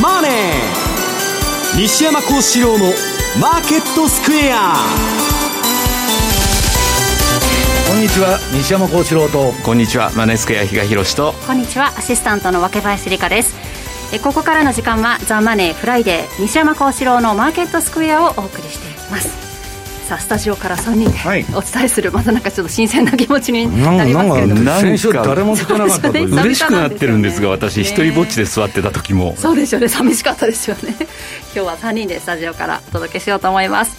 マネー」西山幸四郎の「マーケットスクエア」こんにちは西山孝四郎と。こんにちはマネースクエア比嘉洋と。こんにちはアシスタントの若林理香です。えここからの時間は「ザ・マネーフライデー西山孝四郎のマーケットスクエア」をお送りしていますさあスタジオから3人でお伝えする、はい、またなんかちょっと新鮮な気持ちになりますけれども。先週誰も聞かなかった嬉しくなってるんですが私一人ぼっちで座ってた時も。そうですよね。寂しかったですよね。今日は3人でスタジオからお届けしようと思います。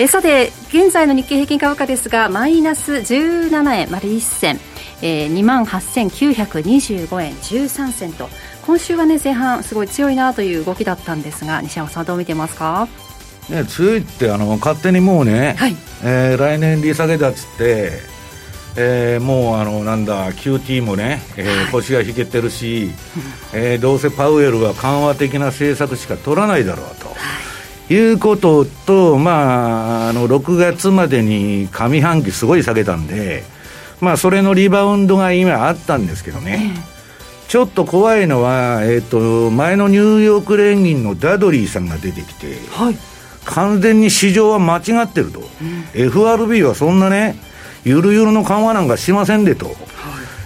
えさて現在の日経平均株価ですがマイナス17円丸1銭。えー、2万8925円13銭と。今週はね前半すごい強いなという動きだったんですが西山さんどう見てますか？ね、強いってあの勝手にもうね、はい、えー、来年利下げだっつって、えー、もうあのなんだ QT もね、えー、腰が引けてるし、えー、どうせパウエルは緩和的な政策しか取らないだろうと。い。うことと、まあ、あの6月までに上半期すごい下げたんで、まあ、それのリバウンドが今あったんですけどね、ちょっと怖いのは、えーと、前のニューヨーク連銀のダドリーさんが出てきて、はい完全に市場は間違ってると、うん、FRB はそんなね、ゆるゆるの緩和なんかしませんでと、はい、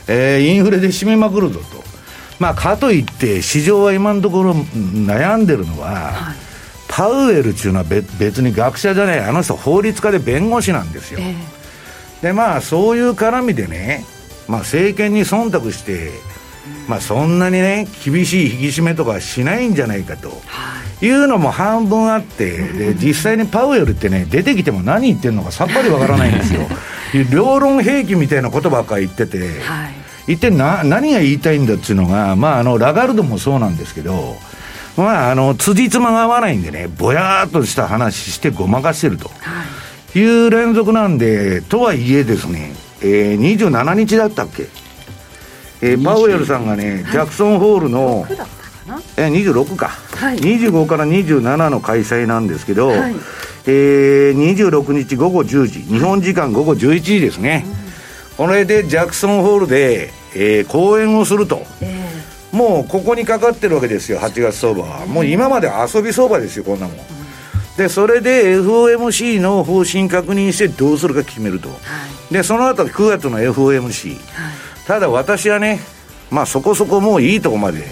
えー、インフレで締めまくるぞと、まあ、かといって、市場は今のところ悩んでるのは、はい、パウエルっていうのは別に学者じゃない、あの人、法律家で弁護士なんですよ。えー、で、まあ、そういう絡みでね、まあ、政権に忖度して、まあ、そんなにね、厳しい引き締めとかしないんじゃないかと。はい。いうのも半分あって、で 実際にパウエルってね、出てきても何言ってるのかさっぱりわからないんですよ、両論兵器みたいなことばっかり言ってて、はい、一体な何が言いたいんだっていうのが、まあ、あのラガルドもそうなんですけど、まあ、あの辻褄が合わないんでね、ぼやーっとした話してごまかしてると、い。う連続なんで、とはいえですね、えー、27日だったっけ、えー、パウエルさんがね、ジャクソンホールの、え26か、はい、25から27の開催なんですけど、はい、えー、26日午後10時。日本時間午後11時ですね、うん、これでジャクソンホールで、えー、講演をすると、えー、もうここにかかってるわけですよ8月相場は、もう今まで遊び相場ですよこんなもん、でそれで FOMC の方針確認してどうするか決めると、はい、でその後9月の FOMC、はい、ただ私はねまあそこそこもういいとこまで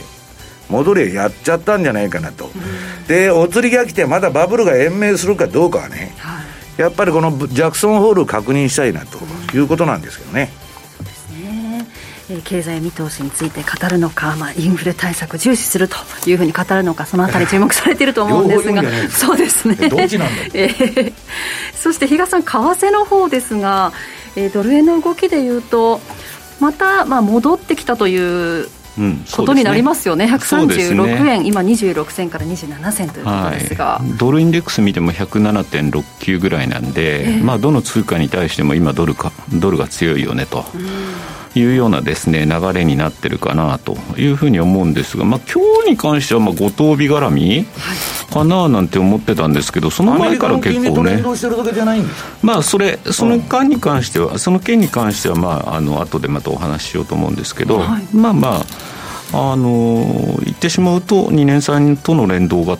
戻りやっちゃったんじゃないかなと、うん、でお釣りが来てまだバブルが延命するかどうかはね、はい、やっぱりこのジャクソンホールを確認したいなということなんですけどね。え経済見通しについて語るのか、まあ、インフレ対策重視するというふうに語るのかそのあたり注目されていると思うんですが。そうですね。え ー、そして比嘉さん為替の方ですが、えー、ドル円の動きでいうとまた、まあ、戻ってきたということになりますよね、136円、ね、今26銭から27銭ということですが、はい、ドルインデックス見ても107.69ぐらいなんで、えー、まあ、どの通貨に対しても今ドルか、ドルが強いよねと。いうようなですね流れになってるかなというふうに思うんですが、まあ今日に関してはまあ五等日絡みかななんて思ってたんですけど、その前から結構ね、まあそれその間に関しては、その件に関してはまああの後でまたお話ししようと思うんですけど、はい、まあまあ。あの言ってしまうと2年債との連動が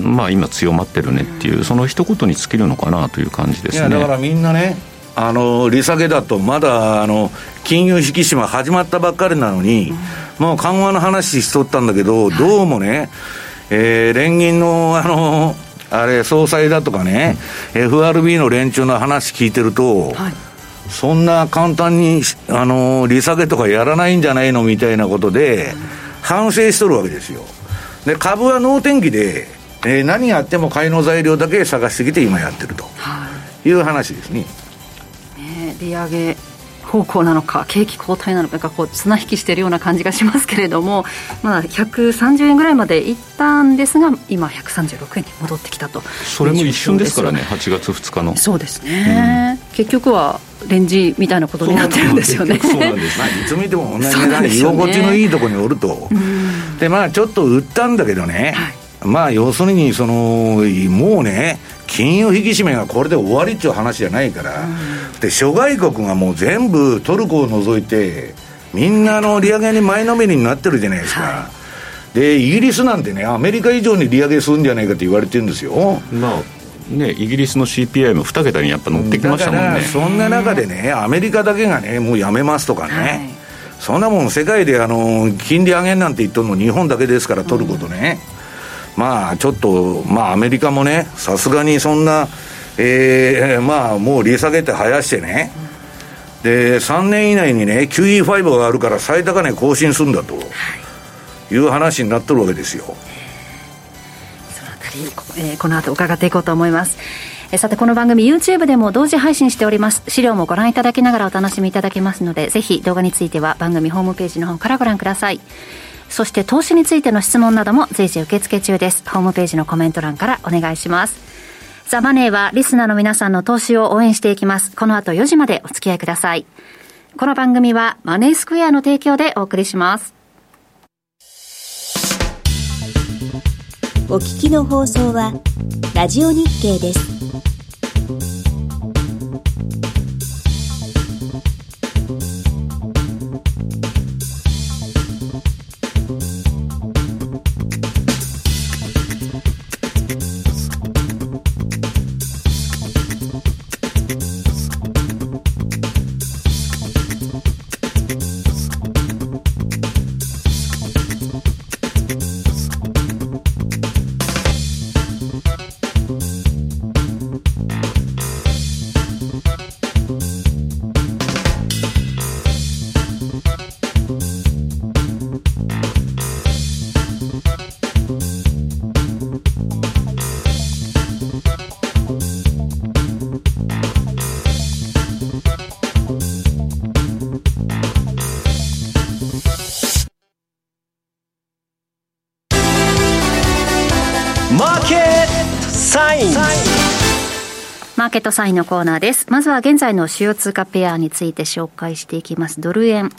まあ、今強まってるねっていう、その一言に尽きるのかなという感じですね。だからみんなね、あの利下げだと、まだあの金融引き締め始まったばっかりなのに、もう緩和の話しとったんだけど、どうもね、えー、連銀のあのあれ、総裁だとかね、FRB の連中の話聞いてると、はい。そんな簡単に、あの利下げとかやらないんじゃないのみたいなことで、反省しとるわけですよ。で、株は能天気で、えー、何やっても買いの材料だけ探してきて今やってると。いう話ですね。ね利上げ方向なのか景気後退なのかこう綱引きしているような感じがしますけれども、まあ、130円ぐらいまでいったんですが今136円に戻ってきたとそれも一瞬ですからね8月2日の。そうですね、うん、結局はレンジみたいなことになってるんですよね。そうなんです、まあ、いつ見ても同じ値段、居心地のいいところにおると、でまあちょっと売ったんだけどね、はいまあ要するにそのもうね金融引き締めがこれで終わりっていう話じゃないから、うん、で諸外国がもう全部トルコを除いてみんなの利上げに前のめりになってるじゃないですか、はで、イギリスなんてね、アメリカ以上に利上げするんじゃないかって言われてるんですよ。まあね、イギリスの CPI も2桁にやっぱ乗ってきましたもんね。そんな中でね、アメリカだけがね、もうやめますとかね、はい、そんなもん世界であの金利上げなんて言っとるの日本だけですから取ることね。うん、まあちょっと、まあアメリカもね、さすがにそんな、えー、まあもう利下げて生やしてね、で、3年以内にね、QE5 があるから最高値更新するんだと。いう話になってるわけですよ。そのあたり、えー、この後伺っていこうと思います。えさてこの番組 YouTube でも同時配信しております資料もご覧いただきながらお楽しみいただけますのでぜひ動画については番組ホームページの方からご覧くださいそして投資についての質問なども随時受付中です。ホームページのコメント欄からお願いします。ザ・マネーはリスナーの皆さんの投資を応援していきます。この後4時までお付き合いください。この番組はマネースクエアの提供でお送りします。お聞きの放送はラジオ日経です。ケットサインのコーナーです。まずは現在の主要通貨ペアについて紹介していきます。ドル円、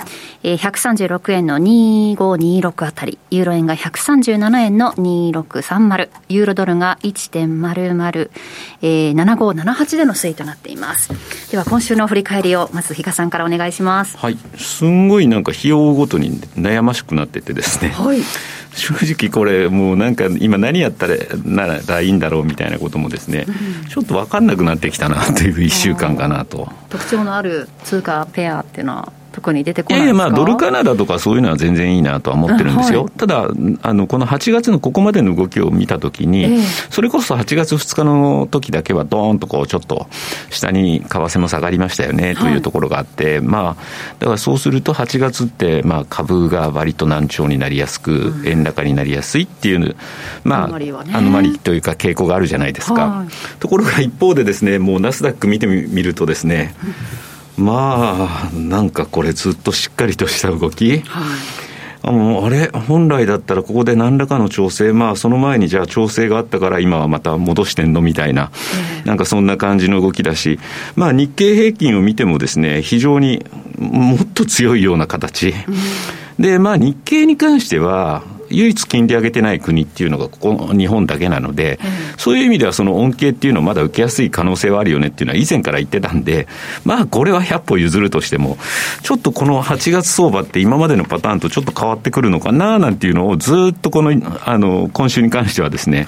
えー、136円の2526あたり、ユーロ円が137円の2630、ユーロドルが1.00、えー、7578での推移となっています。では今週の振り返りをまず比嘉さんからお願いします。はい。すんごいなんか費用ごとに悩ましくなっててですね。はい。正直これ、もうなんか今、何やったらならいいんだろうみたいなこともですね、うん、ちょっと分かんなくなってきたなという1週間かなと。特徴のある通貨ペアっていうのは特に出てこないいやまあ、ドルカナダとかそういうのは全然いいなとは思ってるんですよ、はい、ただあの、この8月のここまでの動きを見たときに、えー、それこそ8月2日の時だけは、どーんとこうちょっと下に為替も下がりましたよねというところがあって、はい、まあ、だからそうすると、8月って、まあ、株が割と難聴になりやすく、円高になりやすいっていう、まあ、アノマリというか、傾向があるじゃないですか。はい、ところが一方でですね、もうナスダック見てみるとですね、まあ、なんかこれ、ずっとしっかりとした動き。はい。ああれ、本来だったらここで何らかの調整、まあ、その前にじゃあ調整があったから今はまた戻してんのみたいな、なんかそんな感じの動きだし、まあ、日経平均を見てもですね、非常にもっと強いような形。で、まあ、日経に関しては、唯一金利上げてない国っていうのが、ここ、日本だけなので、うん、そういう意味では、その恩恵っていうのはまだ受けやすい可能性はあるよねっていうのは以前から言ってたんで、まあ、これは100歩譲るとしても、ちょっとこの8月相場って今までのパターンとちょっと変わってくるのかななんていうのを、ずっとこの、あの、今週に関してはですね、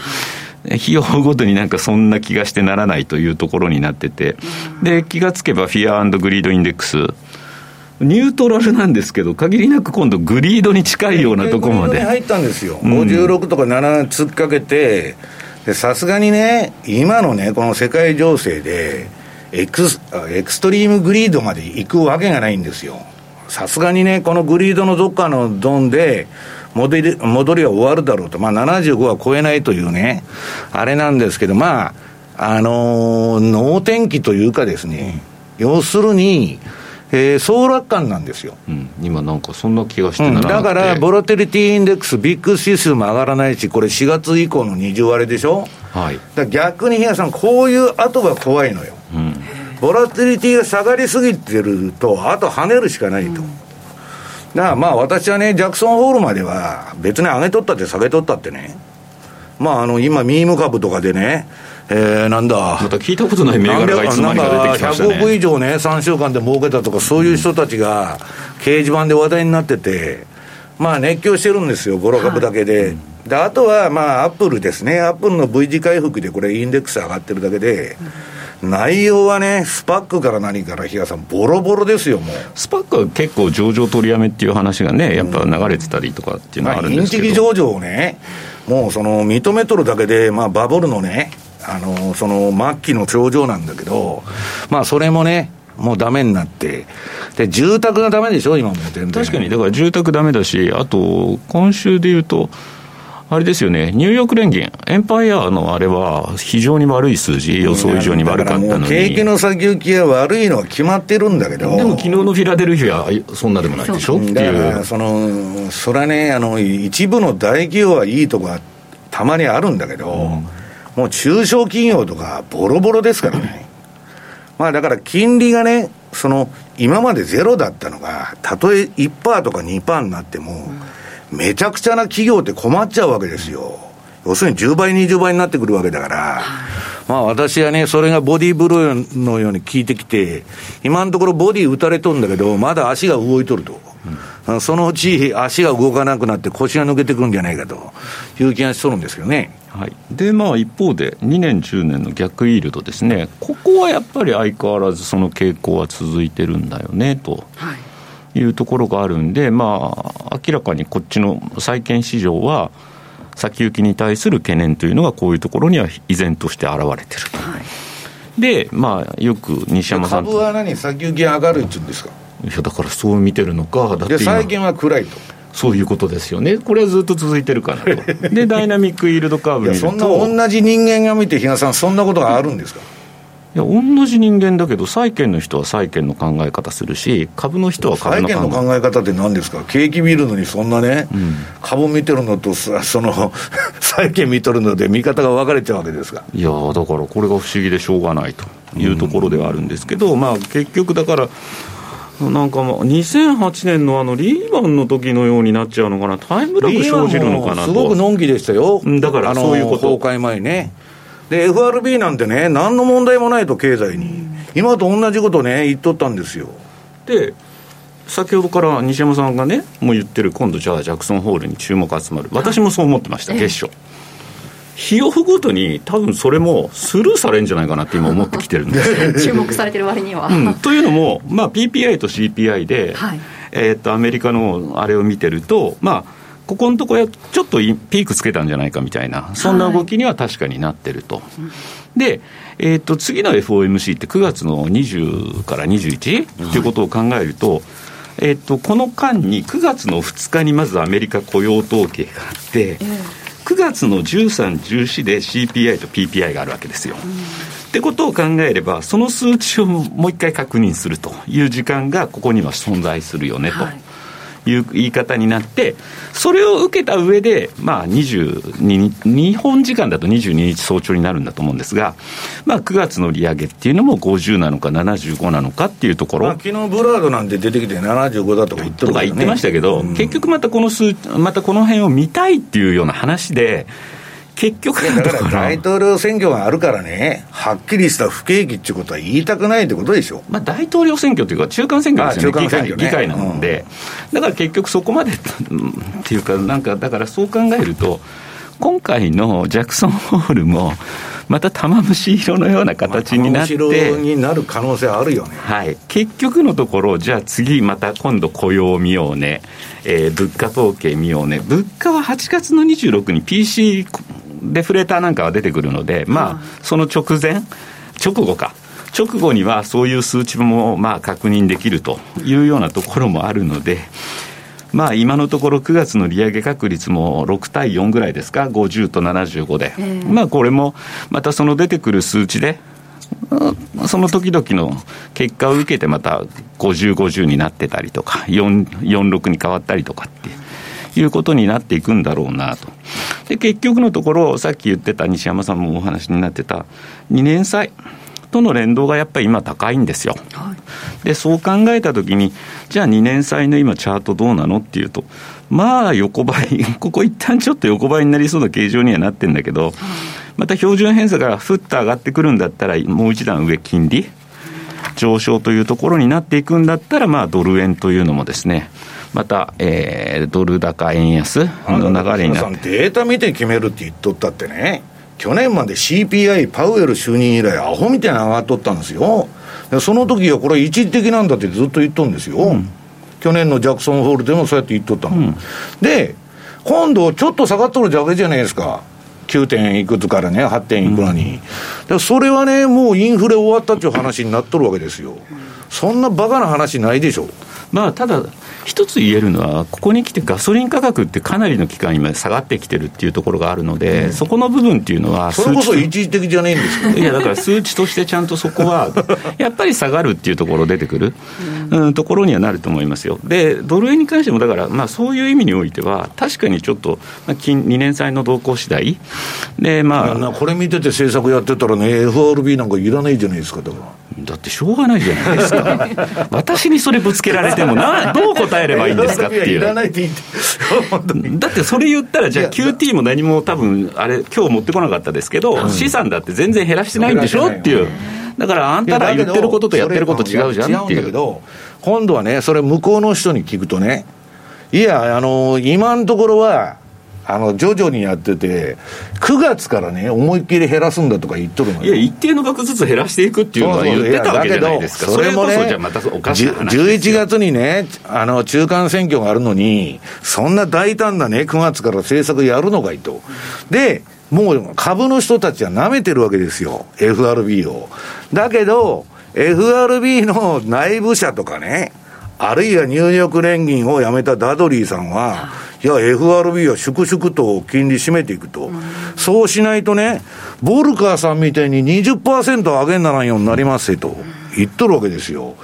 日を追うごとになんかそんな気がしてならないというところになってて、で、気がつけば Fear Greed Index、ニュートラルなんですけど、限りなく今度、 greed に近いようなところまで。入ったんですよ、うん、56とか7突っかけて、さすがにね、今のね、この世界情勢で ex、extreme greed まで行くわけがないんですよ。さすがにね、この greed のどっかのゾーンで、戻り戻りは終わるだろうと、まあ、75は超えないというね、あれなんですけど、まあ、あのー、能天気というかですね、要するに、えー、総楽観なんですよ、うん、今なんかそんな気がしてならうん、だから、ボラテリティインデックス、ビッグ指数も上がらないし、これ4月以降の20割でしょ、はい、だ逆に日嘉さん、こういう後が怖いのよ、うん、ボラテリティが下がりすぎてると、あと跳ねるしかないと。だからまあ私はね、ジャクソンホールまでは、別に上げとったって下げとったってね、まああの今、ミーム株とかでね、えー、なんだ、また聞いたことない銘柄がいつの間にか出てきましたね。100億以上ね、3週間で儲けたとか、そういう人たちが掲示板で話題になってて、まあ熱狂してるんですよ、ボロ株だけで。はい、であとは、まあ、アップルですね、アップルの V 字回復で、これ、インデックス上がってるだけで、うん、内容はね、スパックから何から、比嘉さん、ボロボロですよ、もう。スパックは結構、上場取りやめっていう話がね、やっぱ流れてたりとかっていうのはあるんですけど、まあ、上場をね、もうその認めとるだけで、まあ、バブルのね、あのその末期の頂上なんだけど、まあ、それもね、もうダメになって、で住宅がダメでしょ、今も全然。確かに、だから住宅ダメだし、あと、今週でいうと、あれですよね、ニューヨーク連銀、エンパイアのあれは非常に悪い数字、予想以上に悪かったのに。景気の先行きが悪いのは決まってるんだけど。でも昨日のフィラデルフィア、そんなでもないでしょ？だからその、それはね、あの、一部の大企業はいいとこたまにあるんだけど、うん、もう中小企業とかボロボロですからね。まあだから金利がね、その今までゼロだったのが、たとえ1%とか2%になっても、めちゃくちゃな企業って困っちゃうわけですよ。要するに10倍、20倍になってくるわけだから、まあ私はね、それがボディーブローのように効いてきて、今のところボディー打たれとんだけど、まだ足が動いとると。うん、そのうち足が動かなくなって腰が抜けてくるんじゃないかという気がしとるんですけどね。はい、でまあ、一方で、2年、10年の逆イールドですね、ここはやっぱり相変わらずその傾向は続いてるんだよねと。い。うところがあるんで、まあ、明らかにこっちの債券市場は、先行きに対する懸念というのが、こういうところには依然として現れてると。はい、で、まあ、よく西山さん株は何、先行き上がるっていうんですか？いやだからそう見てるのか、だって債券は暗いと。そういうことですよね、これはずっと続いてるかなと、で、ダイナミックイールドカーブ見ると、そんな同じ人間が見て、比嘉さん、そんなことがあるんですか？いや、同じ人間だけど、債券の人は債券の考え方するし、株の人は株の考え方。債券の考え方って何ですか、景気見るのにそんなね、うん、株見てるのと、その 債券見とるので、見方が分かれちゃうわけですか。いやだからこれが不思議でしょうがないというところではあるんですけど、うん、まあ結局だから、なんかもう、2008年のあのリーマンの時のようになっちゃうのかな、タイムラグ生じるのかなと。すごくのんきでしたよ。だからそういうこと。崩壊前ね。で、FRB なんてね、何の問題もないと、経済に。今と同じことね、言っとったんですよ。で、先ほどから西山さんがね、もう言ってる、今度じゃあ、ジャクソンホールに注目集まる。私もそう思ってました、月初。日をごとに、多分それもスルーされるんじゃないかなって今思ってきてるんですよ。注目されてる割には。うん、というのも、まあ、PPI と CPI で、はい、えー、っとアメリカのあれを見てると、まあ、ここのところちょっとピークつけたんじゃないかみたいな、そんな動きには確かになってると。はい、で、えー、っと次の FOMC って9月の20から21っていうことを考えると、はいえっと、この間に9月の2日にまずアメリカ雇用統計があって、えー9月の13、14で CPI と PPI があるわけですよ。うん、ってことを考えれば、その数値をもう一回確認するという時間がここには存在するよねと。はいいう言い方になって、それを受けた上で、まあ22日、日本時間だと22日早朝になるんだと思うんですが、まあ9月の利上げっていうのも50なのか75なのかっていうところ。まあ、昨日ブラードなんて出てきて75だとか言ってる、ね、とか言ってましたけど、うん、結局またこの数、またこの辺を見たいっていうような話で、結局だから大統領選挙があるからね、はっきりした不景気っていうことは言いたくないってことでしょ、まあ、大統領選挙というか、中間選挙ですよね、議会議会なので、うん、だから結局そこまでっていうか、なんかだからそう考えると、今回のジャクソンホールも、また玉虫色のような形になって、まあ、になる可能性あるよね、はい、結局のところ、じゃあ次、また今度雇用を見ようね、えー、物価統計見ようね、物価は8月の26に PC デフレーターなんかは出てくるので、まあ、その直前、直後か。直後にはそういう数値もまあ確認できるというようなところもあるので、まあ、今のところ9月の利上げ確率も6対4ぐらいですか、50と75で、えー、まあこれもまたその出てくる数値で、その時々の結果を受けて、また50、50になってたりとか、4、46に変わったりとかっていうことになっていくんだろうなと。で、結局のところ、さっき言ってた西山さんもお話になってた、2年債。との連動がやっぱり今高いんですよ。はい、で、そう考えたときに、じゃあ2年債の今チャートどうなのっていうと、まあ横ばい、ここ一旦ちょっと横ばいになりそうな形状にはなってるんだけど、また標準偏差がふっと上がってくるんだったら、もう一段上金利、上昇というところになっていくんだったら、まあドル円というのもですね、また、えー、ドル高円安の流れになって。データ見て決めるって言っとったってね、去年まで CPI、パウエル就任以来、アホみたいな上がっとったんですよ。その時はこれは一時的なんだってずっと言っとんですよ。うん、去年のジャクソンホールでもそうやって言っとったの。うん、で、今度ちょっと下がっとるだけじゃないですか。9点いくつからね、8点いくらに。うん、それはね、もうインフレ終わったっていう話になっとるわけですよ。そんなバカな話ないでしょ。まあ、ただ、一つ言えるのは、ここに来てガソリン価格ってかなりの期間、今、下がってきてるっていうところがあるので、うん、そこの部分っていうのは、それこそ一時的じゃないんですか いや、だから数値としてちゃんとそこは、やっぱり下がるっていうところ出てくる、うん、ところにはなると思いますよ。で、ドル円に関しても、だから、まあ、そういう意味においては、確かにちょっと、まあ、金2年債の動向次第で、まあ、これ見てて政策やってたらね、FRB なんかいらないじゃないですか、だから。だってしょうがないじゃないですか、私にそれぶつけられてもな、どう答えればいいんですかっていう。だってそれ言ったら、じゃあ QT も何も多分あれ、今日持ってこなかったですけど、資産だって全然減らしてないんでしょっていう。だからあんたら言ってることとやってること違うじゃんっていう。今度はね、それ向こうの人に聞くとね、いや、あの、今のところは、あの徐々にやってて、9月からね、思いっきり減らすんだとか言っとるのいや、一定の額ずつ減らしていくっていうのは言ってたわけじゃないですか、それもね、それまたおかしな話11月にね、あの中間選挙があるのに、そんな大胆なね、9月から政策やるのかいと。でもう株の人たちは舐めてるわけですよ、FRB を。だけど、FRB の内部者とかね、あるいはニューヨーク連銀を辞めたダドリーさんは、い。や、FRB は粛々と金利締めていくと、うん、そうしないとね、ボルカーさんみたいに20%上げんならんようになりますよと言っとるわけですよ。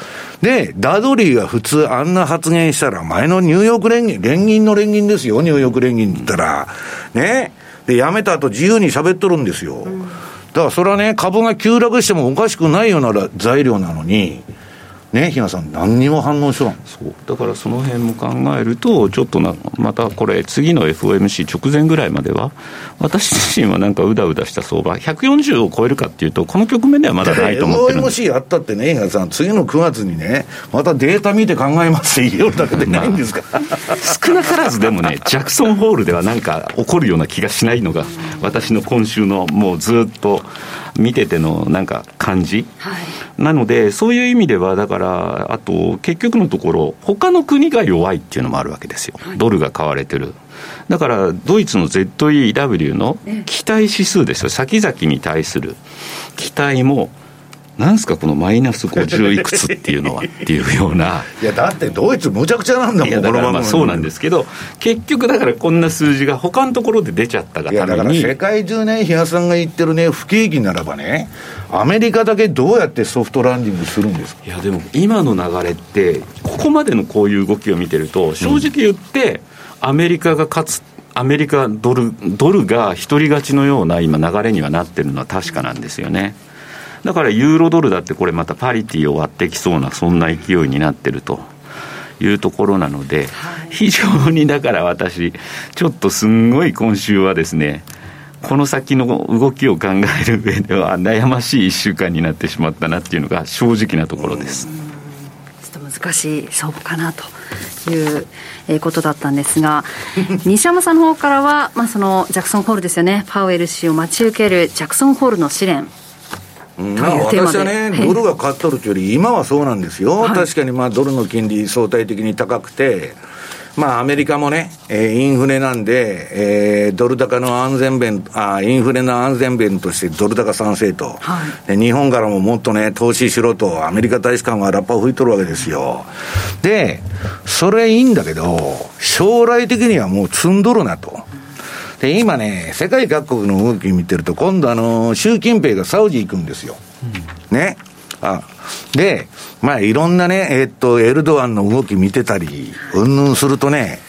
で、ダドリーが普通あんな発言したら、前のニューヨーク連銀、連銀の連銀ですよ、ニューヨーク連銀って言ったら、ね、で、辞めた後自由に喋っとるんですよ。だからそれはね、株が急落してもおかしくないような材料なのに、ね、比嘉さん、何にも反応しそう。だからその辺も考えると、ちょっとな、またこれ、次の FOMC 直前ぐらいまでは、私自身はなんかうだうだした相場、140を超えるかっていうと、この局面ではまだないと思ってる FOMC やったってね、比嘉さん、次の9月にね、またデータ見て考えますって言うだけでないんですか、まあ、少なからずでもね、ジャクソンホールではなんか起こるような気がしないのが、私の今週のもうずっと見ててのなんか感じ。はい。なので、そういう意味では、だから、あと、結局のところ、他の国が弱いっていうのもあるわけですよ、ドルが買われてる。だから、ドイツの ZEW の期待指数ですよ、先々に対する期待も、なんすか、このマイナス50いくつっていうのはっていうような。いや、だってドイツ、むちゃくちゃなんだもん、このままそうなんですけど、結局だからこんな数字が他のところで出ちゃったがただから世界中ね、比嘉さんが言ってるね、不景気ならばね、アメリカだけどうやってソフトランディングするんですか？いや、でも今の流れって、ここまでのこういう動きを見てると、正直言って、アメリカが勝つ。アメリカドルドルが一人勝ちのような今、流れにはなってるのは確かなんですよね。だからユーロドルだってこれまたパリティを割ってきそうなそんな勢いになってると。いうところなので、非常にだから私ちょっとすんごい今週はですねこの先の動きを考える上では悩ましい1週間になってしまったなっていうのが正直なところです。ちょっと難しい相場かなということだったんですが、西山さんの方からは、まあ、そのジャクソンホールですよね、パウエル氏を待ち受けるジャクソンホールの試練、まあ、私はね、ドルが買っとるというより、今はそうなんですよ、はい、確かにまあドルの金利、相対的に高くて、まあ、アメリカもね、えー、インフレなんで、えー、ドル高の安全弁あ、インフレの安全弁としてドル高賛成と、はい、日本からももっとね、投資しろと、アメリカ大使館がラッパを吹いとるわけですよ。で、それいいんだけど、将来的にはもう積んどるなと。で、今ね、世界各国の動き見てると、今度あの、習近平がサウジ行くんですよ。うん、ね。あで、まあいろんなね、えー、っと、エルドアンの動き見てたり、うんぬんするとね、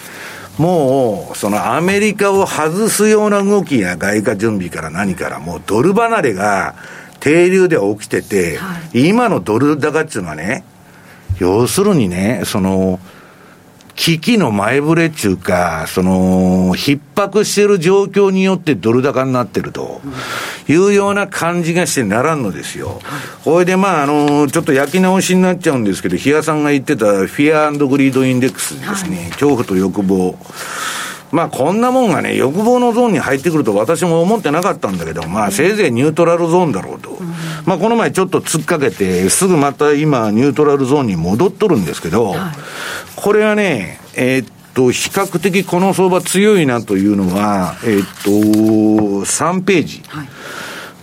もう、そのアメリカを外すような動きや外貨準備から何から、もうドル離れが停留で起きてて、はい、今のドル高っていうのはね、要するにね、その、危機の前触れっていうか、その、逼迫している状況によってドル高になってるというような感じがしてならんのですよ。これでまあ、あの、ちょっと焼き直しになっちゃうんですけど、比嘉さんが言ってた Fear Greed Index ですね、恐怖と欲望。まあこんなもんがね、欲望のゾーンに入ってくると私も思ってなかったんだけど、まあせいぜいニュートラルゾーンだろうと。まあこの前ちょっと突っかけて、すぐまた今ニュートラルゾーンに戻っとるんですけど、これはね、えー、っと、比較的この相場強いなというのは、えー、っと、3ページ。はい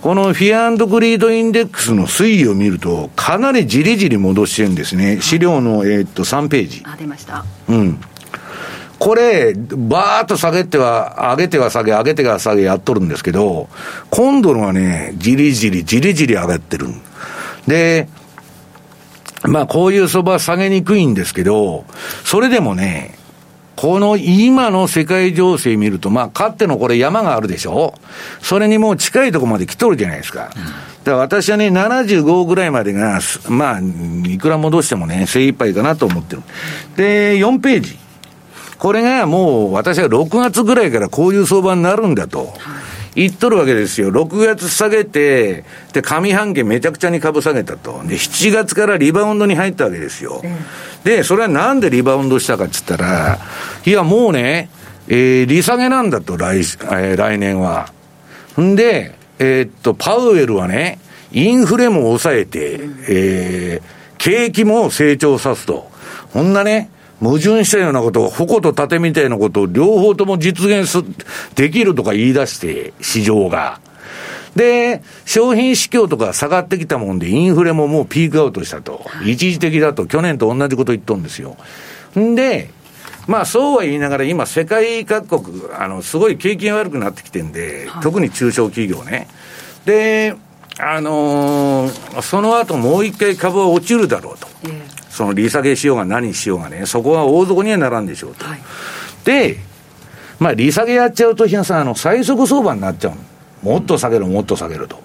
この Fear Greed Index の推移を見ると、かなりじりじり戻してるんですね。資料の、えー、っと、3ページ。あ、出ました。うん。これ、ばーっと下げては、上げては下げ、上げては下げやっとるんですけど、今度のはね、じりじり、じりじり上がってる。で、まあこういう相場は下げにくいんですけど、それでもね、この今の世界情勢見ると、まあ、かってのこれ山があるでしょそれにもう近いところまで来とるじゃないですか。だから私はね、75ぐらいまでが、まあ、いくら戻してもね、精一杯かなと思ってる。で、4ページ。これがもう私は6月ぐらいからこういう相場になるんだと。言っとるわけですよ。6月下げて、で、上半期めちゃくちゃに株下げたと。で、7月からリバウンドに入ったわけですよ。で、それはなんでリバウンドしたかっつったら、いや、もうね、えー、利下げなんだと、来、えー、来年は。んで、えー、っと、パウエルはね、インフレも抑えて、えー、景気も成長さすと。こんなね、矛盾したようなことを、矛と盾みたいなことを両方とも実現す、できるとか言い出して、市場が。で、商品市況とか下がってきたもんで、インフレももうピークアウトしたと。一時的だと、去年と同じこと言っとんですよ。んで、まあそうは言いながら、今、世界各国、あの、すごい景気が悪くなってきてんで、はい、特に中小企業ね。で、あのー、その後もう一回株は落ちるだろうと。えーその利下げしようが何しようがね、そこは大底にはならんでしょうと。はい、で、まあ、利下げやっちゃうと、日野さん、あの、最速相場になっちゃうもっと下げろ、もっと下げろと。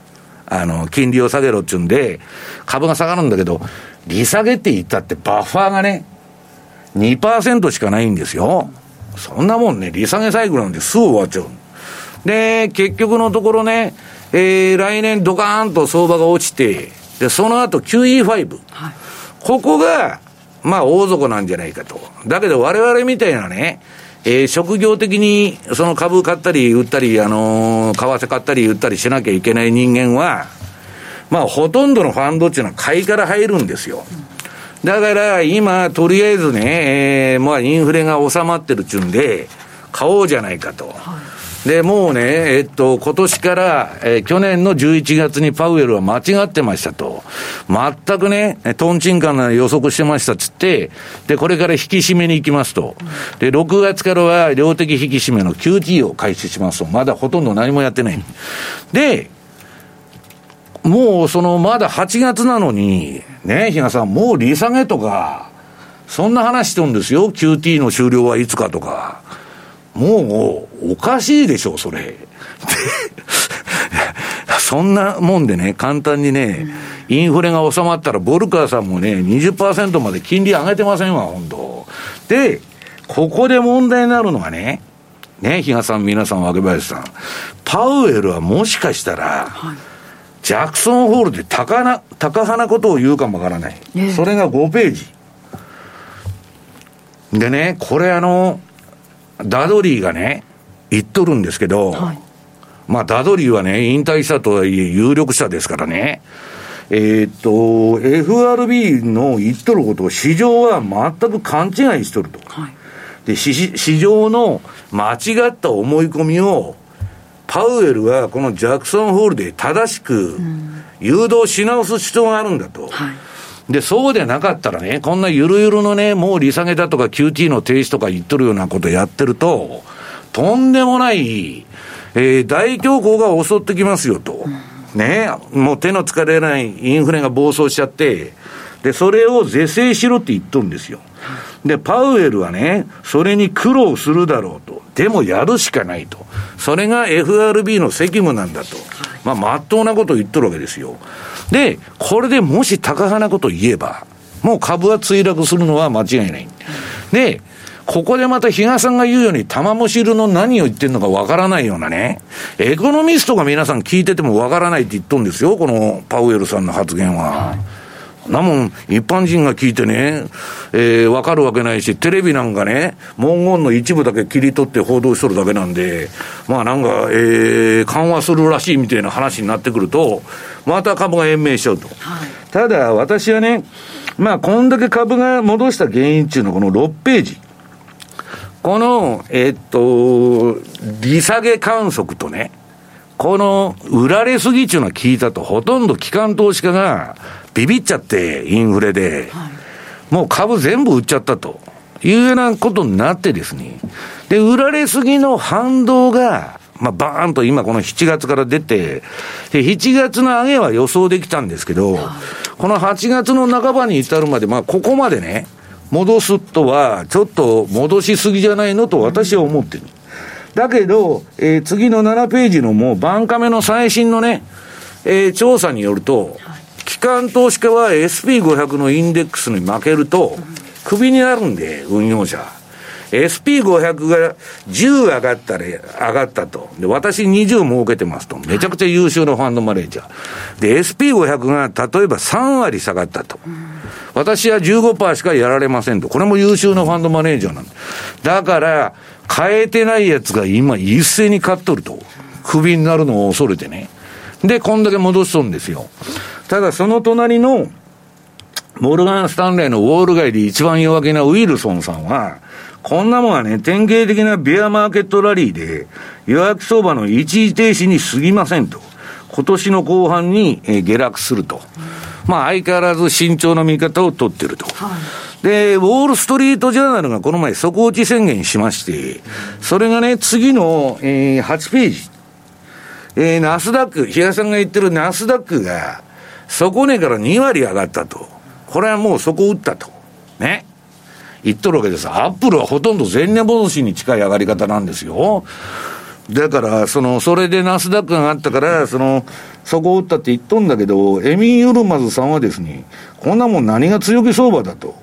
あの、金利を下げろっていうんで、株が下がるんだけど、利下げって言ったってバッファーがね、2%しかないんですよ。そんなもんね、利下げサイクルなんですぐ終わっちゃう。で、結局のところね、えー、来年ドカーンと相場が落ちて、で、その後 QE5。はいここが、まあ、大底なんじゃないかと。だけど、我々みたいなね、えー、職業的にその株買ったり売ったり、あの、為替買ったり売ったりしなきゃいけない人間は、まあ、ほとんどのファンドっていうのは買いから入るんですよ。だから、今、とりあえずね、えー、まあ、インフレが収まってるっちゅうんで、買おうじゃないかと。はいで、もうね、えっと、今年から、えー、去年の11月にパウエルは間違ってましたと。全くね、トンチンカンな予測してましたっつって、で、これから引き締めに行きますと。で、6月からは量的引き締めの QT を開始しますと。まだほとんど何もやってない。で、もうそのまだ8月なのに、ね、比嘉さん、もう利下げとか、そんな話してるんですよ。QT の終了はいつかとか。もう、おかしいでしょ、それ。そんなもんでね、簡単にね、インフレが収まったら、ボルカーさんもね、20%まで金利上げてませんわ、本当で、ここで問題になるのはね、ね、比嘉さん、皆さん、若林さん、パウエルはもしかしたら、はい、ジャクソンホールで高な、高派なことを言うかもわからない。それが5ページ。でね、これあの、ダドリーがね、言っとるんですけど、はい、まあ、ダドリーはね、引退したとはいえ有力者ですからね、えー、っと、FRB の言っとることを市場は全く勘違いしとると。はい、で、市場の間違った思い込みを、パウエルはこのジャクソンホールで正しく誘導し直す必要があるんだと。はいで、そうでなかったらね、こんなゆるゆるのね、もう利下げだとか QT の停止とか言っとるようなことやってると、とんでもない、えー、大恐慌が襲ってきますよと。ね、もう手のつかれないインフレが暴走しちゃって、で、それを是正しろって言っとるんですよ。で、パウエルはね、それに苦労するだろうと。でもやるしかないと。それが FRB の責務なんだと。まあ、まっとうなことを言っとるわけですよ。で、これでもし高派なこと言えば、もう株は墜落するのは間違いない。で、ここでまた比嘉さんが言うように、玉も汁の何を言ってるのかわからないようなね、エコノミストが皆さん聞いててもわからないって言っとんですよ、このパウエルさんの発言は。はいなもん、一般人が聞いてね、えー、わかるわけないし、テレビなんかね、文言の一部だけ切り取って報道しとるだけなんで、まあなんか、えー、緩和するらしいみたいな話になってくると、また株が延命しちゃうと。はい、ただ、私はね、まあ、こんだけ株が戻した原因っていうのは、この6ページ。この、えっと、利下げ観測とね、この売られすぎっていうのは聞いたと、ほとんど機関投資家がビビっちゃって、インフレで、はい、もう株全部売っちゃったというようなことになってですね、で、売られすぎの反動が、まあ、バーンと今この7月から出て、で、7月の上げは予想できたんですけど、この8月の半ばに至るまで、まあ、ここまでね、戻すとは、ちょっと戻しすぎじゃないのと私は思ってる。だけど、えー、次の7ページのもう、バンカメの最新のね、えー、調査によると、機関投資家は SP500 のインデックスに負けると、クビになるんで、運用者。SP500 が10上がったら、上がったと。で、私20儲けてますと。めちゃくちゃ優秀なファンドマネージャー。で、SP500 が例えば3割下がったと。私は15%しかやられませんと。これも優秀なファンドマネージャーなんだ。だから、変えてないやつが今一斉に買っとると。クビになるのを恐れてね。で、こんだけ戻しとんですよ。ただその隣の、モルガン・スタンレーのウォール街で一番弱気なウィルソンさんは、こんなもんはね、典型的なビアマーケットラリーで、予約相場の一時停止に過ぎませんと。今年の後半に、え下落すると。まあ相変わらず慎重な見方を取ってると。はい、で、ウォールストリートジャーナルがこの前底落ち宣言しまして、それがね、次の、えー、8ページ。えー、ナスダック、比嘉さんが言ってるナスダックが、底値から2割上がったと。これはもう底打ったと。ね。言っとるわけです。アップルはほとんど前年戻しに近い上がり方なんですよ。だから、その、それでナスダックがあったから、その、そこを打ったって言っとんだけど、エミン・ユルマズさんはですね、こんなもん何が強気相場だと。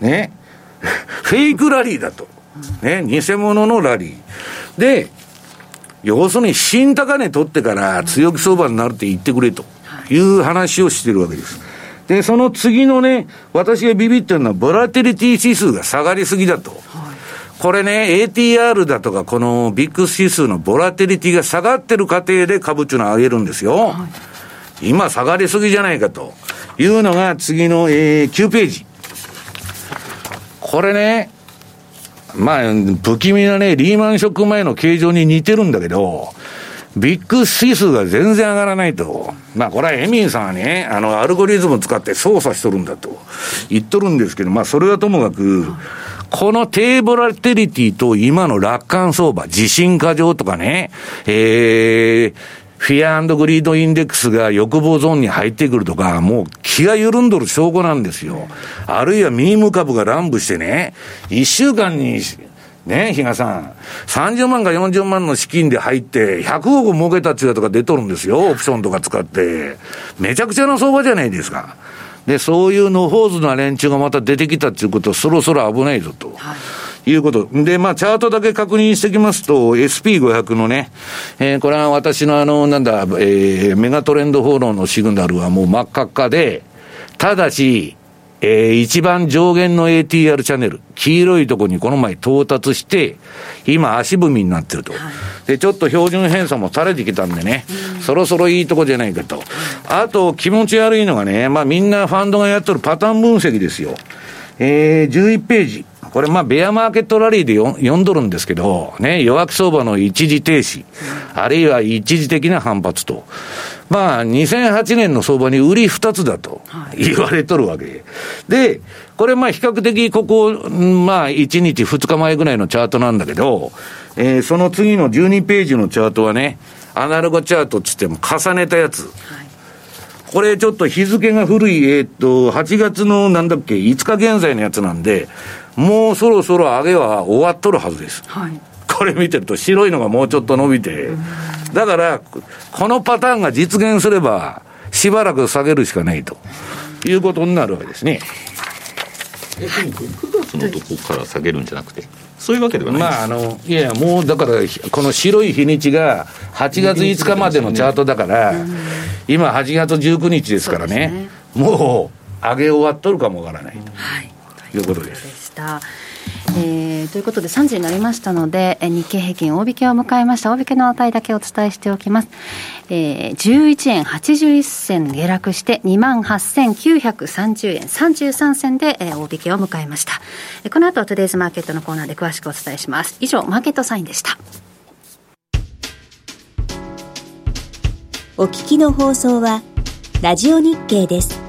ね。フェイクラリーだと。ね。偽物のラリー。で、要するに新高値取ってから強気相場になるって言ってくれという話をしてるわけです。で、その次のね、私がビビってるのは、ボラテリティ指数が下がりすぎだと。はい、これね、ATR だとか、このビッグ指数のボラテリティが下がってる過程で株っていうのは上げるんですよ。はい、今下がりすぎじゃないかというのが次の、えー、9ページ。これね、まあ、不気味なね、リーマンショック前の形状に似てるんだけど、VIX 指数が全然上がらないと。まあこれはエミンさんはね、あの、アルゴリズムを使って操作しとるんだと言っとるんですけど、まあそれはともかく、この低ボラティリティと今の楽観相場、自信過剰とかね、えー、 Fear Greed Index が欲望ゾーンに入ってくるとか、もう気が緩んどる証拠なんですよ。あるいはミーム株が乱舞してね、一週間にねえ、比嘉さん。30万か40万の資金で入って、100億儲けたっていうやつが出とるんですよ。オプションとか使って。めちゃくちゃな相場じゃないですか。で、そういうのホーズな連中がまた出てきたっていうことは、そろそろ危ないぞと。はいいうこと。で、まあ、チャートだけ確認してきますと、SP500 のね、えー、これは私のあの、なんだ、えー、メガトレンドフォローのシグナルはもう真っ赤っかで、ただし、えー、一番上限の ATR チャンネル、黄色いとこにこの前到達して、今足踏みになってると。はい、で、ちょっと標準偏差も垂れてきたんでね、うん、そろそろいいとこじゃないかと。あと、気持ち悪いのがね、まあみんなファンドがやっとるパターン分析ですよ。えー、11ページ。これ、まあ、ベアマーケットラリーで読んどるんですけど、ね、弱気相場の一時停止、あるいは一時的な反発と。まあ、2008年の相場に売り二つだと言われとるわけ。で、これまあ比較的ここ、まあ1日2日前ぐらいのチャートなんだけど、えー、その次の12ページのチャートはね、アナログチャートっつっても重ねたやつ。これちょっと日付が古い、えー、っと、8月のなんだっけ、5日現在のやつなんで、もうそろそろ上げは終わっとるはずです。はい、これ見てると白いのがもうちょっと伸びて、だから、このパターンが実現すれば、しばらく下げるしかないと。いうことになるわけですね。え、9月のとこから下げるんじゃなくて、そういうわけではないまあ、あのいやいや、もうだから、この白い日にちが8月5日までのチャートだから、今、8月19日ですからね、ね。もう上げ終わっとるかもわからないと。い。うことです。えー、ということで3時になりましたので、日経平均大引けを迎えました。大引けの値だけお伝えしておきます。えー、11円81銭下落して2万8930円33銭で、えー、大引けを迎えました。この後トゥデイズマーケットのコーナーで詳しくお伝えします。以上、マーケットサインでした。お聞きの放送は、ラジオ日経です。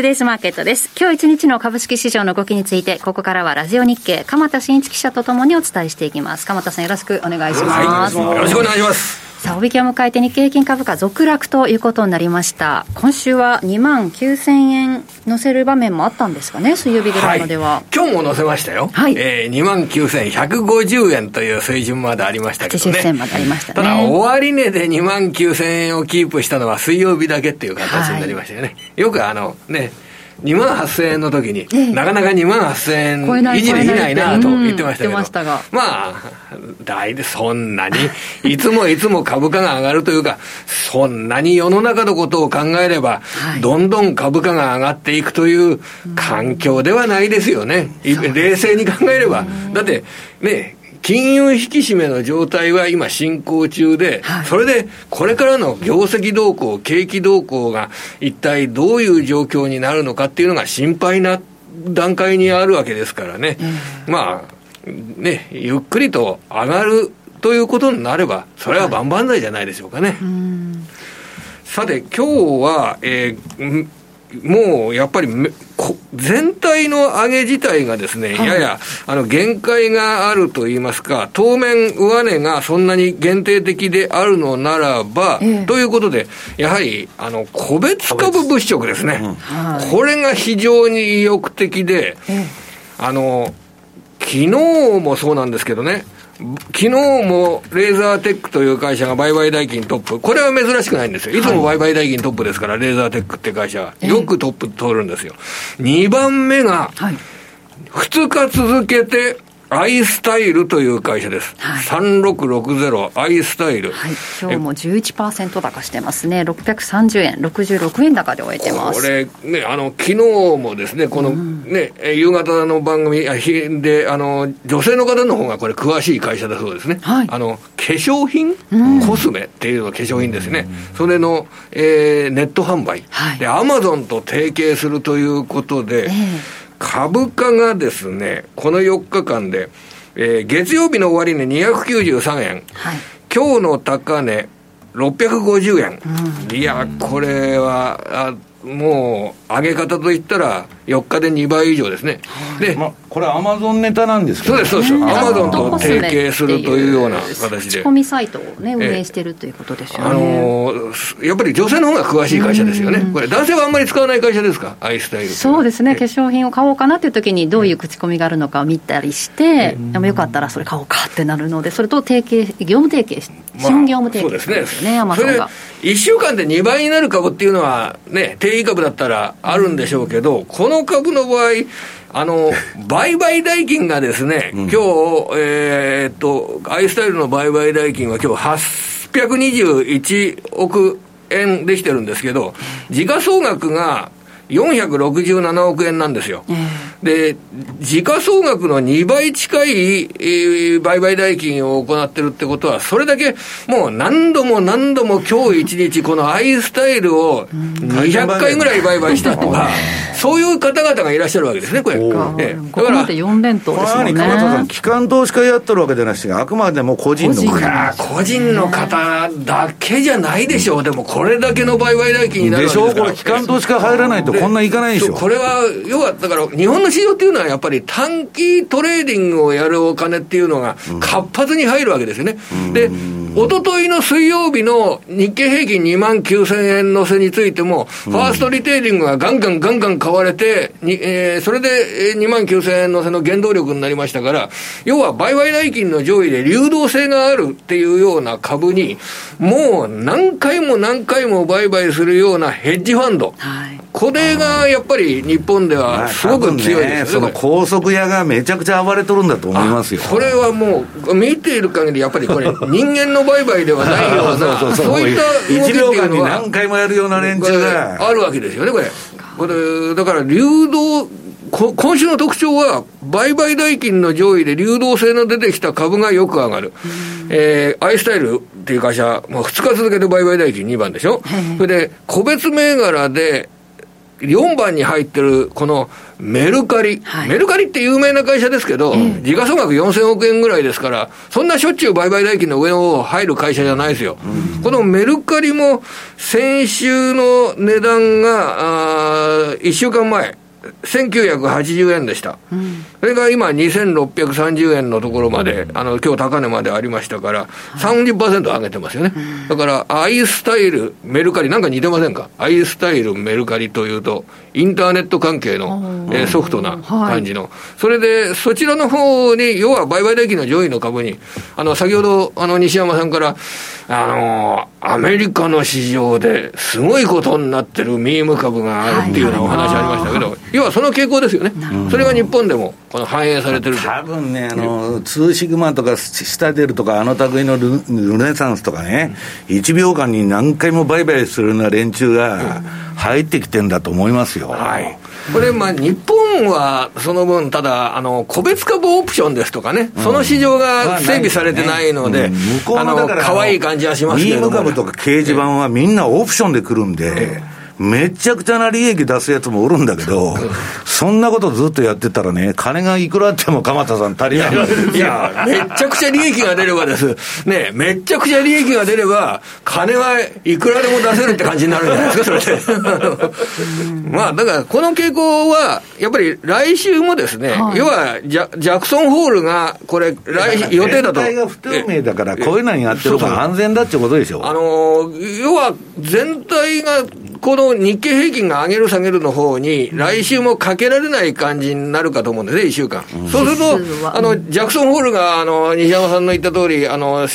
トゥデイズマーケットです。今日一日の株式市場の動きについて、ここからはラジオ日経、鎌田新一記者とともにお伝えしていきます。鎌田さんよろしくお願いします。はい、よろしくお願いします。さあ、お引きを迎えて日経平均株価続落ということになりました。今週は2万9000円乗せる場面もあったんですかね、水曜日ぐらいまでは。はい、今日も乗せましたよ。はい。えー、2万9150円という水準までありましたけどね。80銭までありましたね。ただ、終値で2万9000円をキープしたのは水曜日だけっていう形になりましたよね。はい、よくあの、ね、2万8000円の時に、ええ、なかなか2万8000円維持できないなと言ってましたけど、まあ、大でそんなに、いつもいつも株価が上がるというか、そんなに世の中のことを考えれば、はい、どんどん株価が上がっていくという環境ではないですよね。冷静に考えれば。だって、ね、金融引き締めの状態は今進行中で、はい、それでこれからの業績動向、景気動向が一体どういう状況になるのかっていうのが心配な段階にあるわけですからね、うん、まあ、ね、ゆっくりと上がるということになれば、それは万々歳じゃないでしょうかね。はい、さて、今日は、えー、もうやっぱり全体の上げ自体がですね、はい、ややあの限界があるといいますか、当面、上値がそんなに限定的であるのならば、ええ、ということで、やはりあの個別株物色ですね、うん、これが非常に意欲的で、え、あの昨日もそうなんですけどね、昨日もレーザーテックという会社が売買代金トップ、これは珍しくないんですよ。いつも売買代金トップですから、レーザーテックって会社は。よくトップ取るんですよ。2番目が、2日続けてアイスタイルという会社です。はい、3660アイスタイル。はい。今日も11%高してますね。630円、66円高で終えてます。これ、ね、あの、昨日もですね、この、ね、夕方の番組で、あの、女性の方の方がこれ詳しい会社だそうですね。はい。あの、化粧品、コスメっていうのは化粧品ですね。それの、えー、ネット販売。はい。で、アマゾンと提携するということで、えー株価がですね、この4日間で、えー、月曜日の終値293円、はい、今日の高値650円、うん、いや、これは、あもう、上げ方といったら、4日で2倍以上ですね。で、まあ、これ、アマゾンネタなんですけど、ね、そうです、そうです、アマゾンと提携するというような形で。口コミサイトをね、運営してるということですよね。あのー、やっぱり女性の方が詳しい会社ですよね。これ、男性はあんまり使わない会社ですか、アイスタイル。そうですね、化粧品を買おうかなっていう時に、どういう口コミがあるのかを見たりして、でもよかったらそれ買おうかってなるので、それと提携、業務提携、新業務提携ですね、アマゾンが。1週間で2倍になる株っていうのは、ね、定義株だったらあるんでしょうけど、この株の場合、あの、売買代金がですね、今日、えー、っと、アイスタイルの売買代金は今日821億円できてるんですけど、時価総額が467億円なんですよ。で、時価総額の2倍近い、えー、売買代金を行ってるってことは、それだけもう何度も何度も今日一日、このアイスタイルを200回ぐらい売買したとか、そういう方々がいらっしゃるわけですね、これ。ええ、だから、4連投ですね。機関投資家やってるわけじゃなしあくまでも個人の方。個人の方だけじゃないでしょう、でもこれだけの売買代金になるわけですから。でしょ、これ、機関投資家入らないとこんなにいかないでしょ。これは、要は、だから、日本の市場っていうのはやっぱり短期トレーディングをやるお金っていうのが活発に入るわけですよね。で、おとといの水曜日の日経平均2万9000円のせについても、ファーストリテイリングがガンガンガンガン買われて、えー、それで2万9000円のせの原動力になりましたから、要は売買代金の上位で流動性があるっていうような株に、もう何回も何回も売買するようなヘッジファンド。はいこれがやっぱり日本ではすごく強いです、ね、その高速屋がめちゃくちゃ暴れとるんだと思いますよ。これはもう、見ている限り、やっぱりこれ、人間の売買ではないような、そういった動きっていうのは、何回もやるような連中があるわけですよね、これ。これだから流動今週の特徴は、売買代金の上位で流動性の出てきた株がよく上がる。えー、アイスタイルっていう会社、まあ、2日続けて売買代金2番でしょ。それで、個別銘柄で、4番に入ってる、このメルカリ、はい、メルカリって有名な会社ですけど、時価総額4000億円ぐらいですから、そんなしょっちゅう売買代金の上を入る会社じゃないですよ。うん、このメルカリも、先週の値段が、あ1週間前、1980円でした、うん、それが今、2630円のところまで、あの今日高値までありましたから、30%上げてますよね、だから、アイスタイル、メルカリ、なんか似てませんか、アイスタイル、メルカリというと、インターネット関係の、えー、ソフトな感じの、はい、それで、そちらの方に、要は売買代金の上位の株に、あの先ほどあの西山さんから、あのアメリカの市場ですごいことになってるミーム株があるっていうようなお話ありましたけど、要はその傾向ですよね、それが日本でもこの反映されてる多分ね、あのツーシグマとかスタデルとか、あの類のルルネサンスとかね、1秒間に何回も売買するような連中が入ってきてんだと思いますよ。はい。これ、まあ、日本はその分、ただあの、個別株オプションですとかね、その市場が整備されてないので、向こうの可愛い感じはしますけど、ね、株とか掲示板はみんなオプションで来るんで。めちゃくちゃな利益出すやつもおるんだけど、そんなことずっとやってたらね、金がいくらあっても鎌田さん足りない。いや、めちゃくちゃ利益が出ればです。ね、めちゃくちゃ利益が出れば、金はいくらでも出せるって感じになるんじゃないですか、それで。まあ、だから、この傾向は、やっぱり来週もですね、はい、要はジャ、ジャクソンホールが、これ、来予定だと。全体が不透明だから、こういうのにやってるから安全だってことでしょ。あの、要は、全体がこの日経平均が上げる下げるの方に、来週もかけられない感じになるかと思うんですね、1週間。うん、そうすると、あの、ジャクソンホールが、あの、西山さんの言った通り、あの、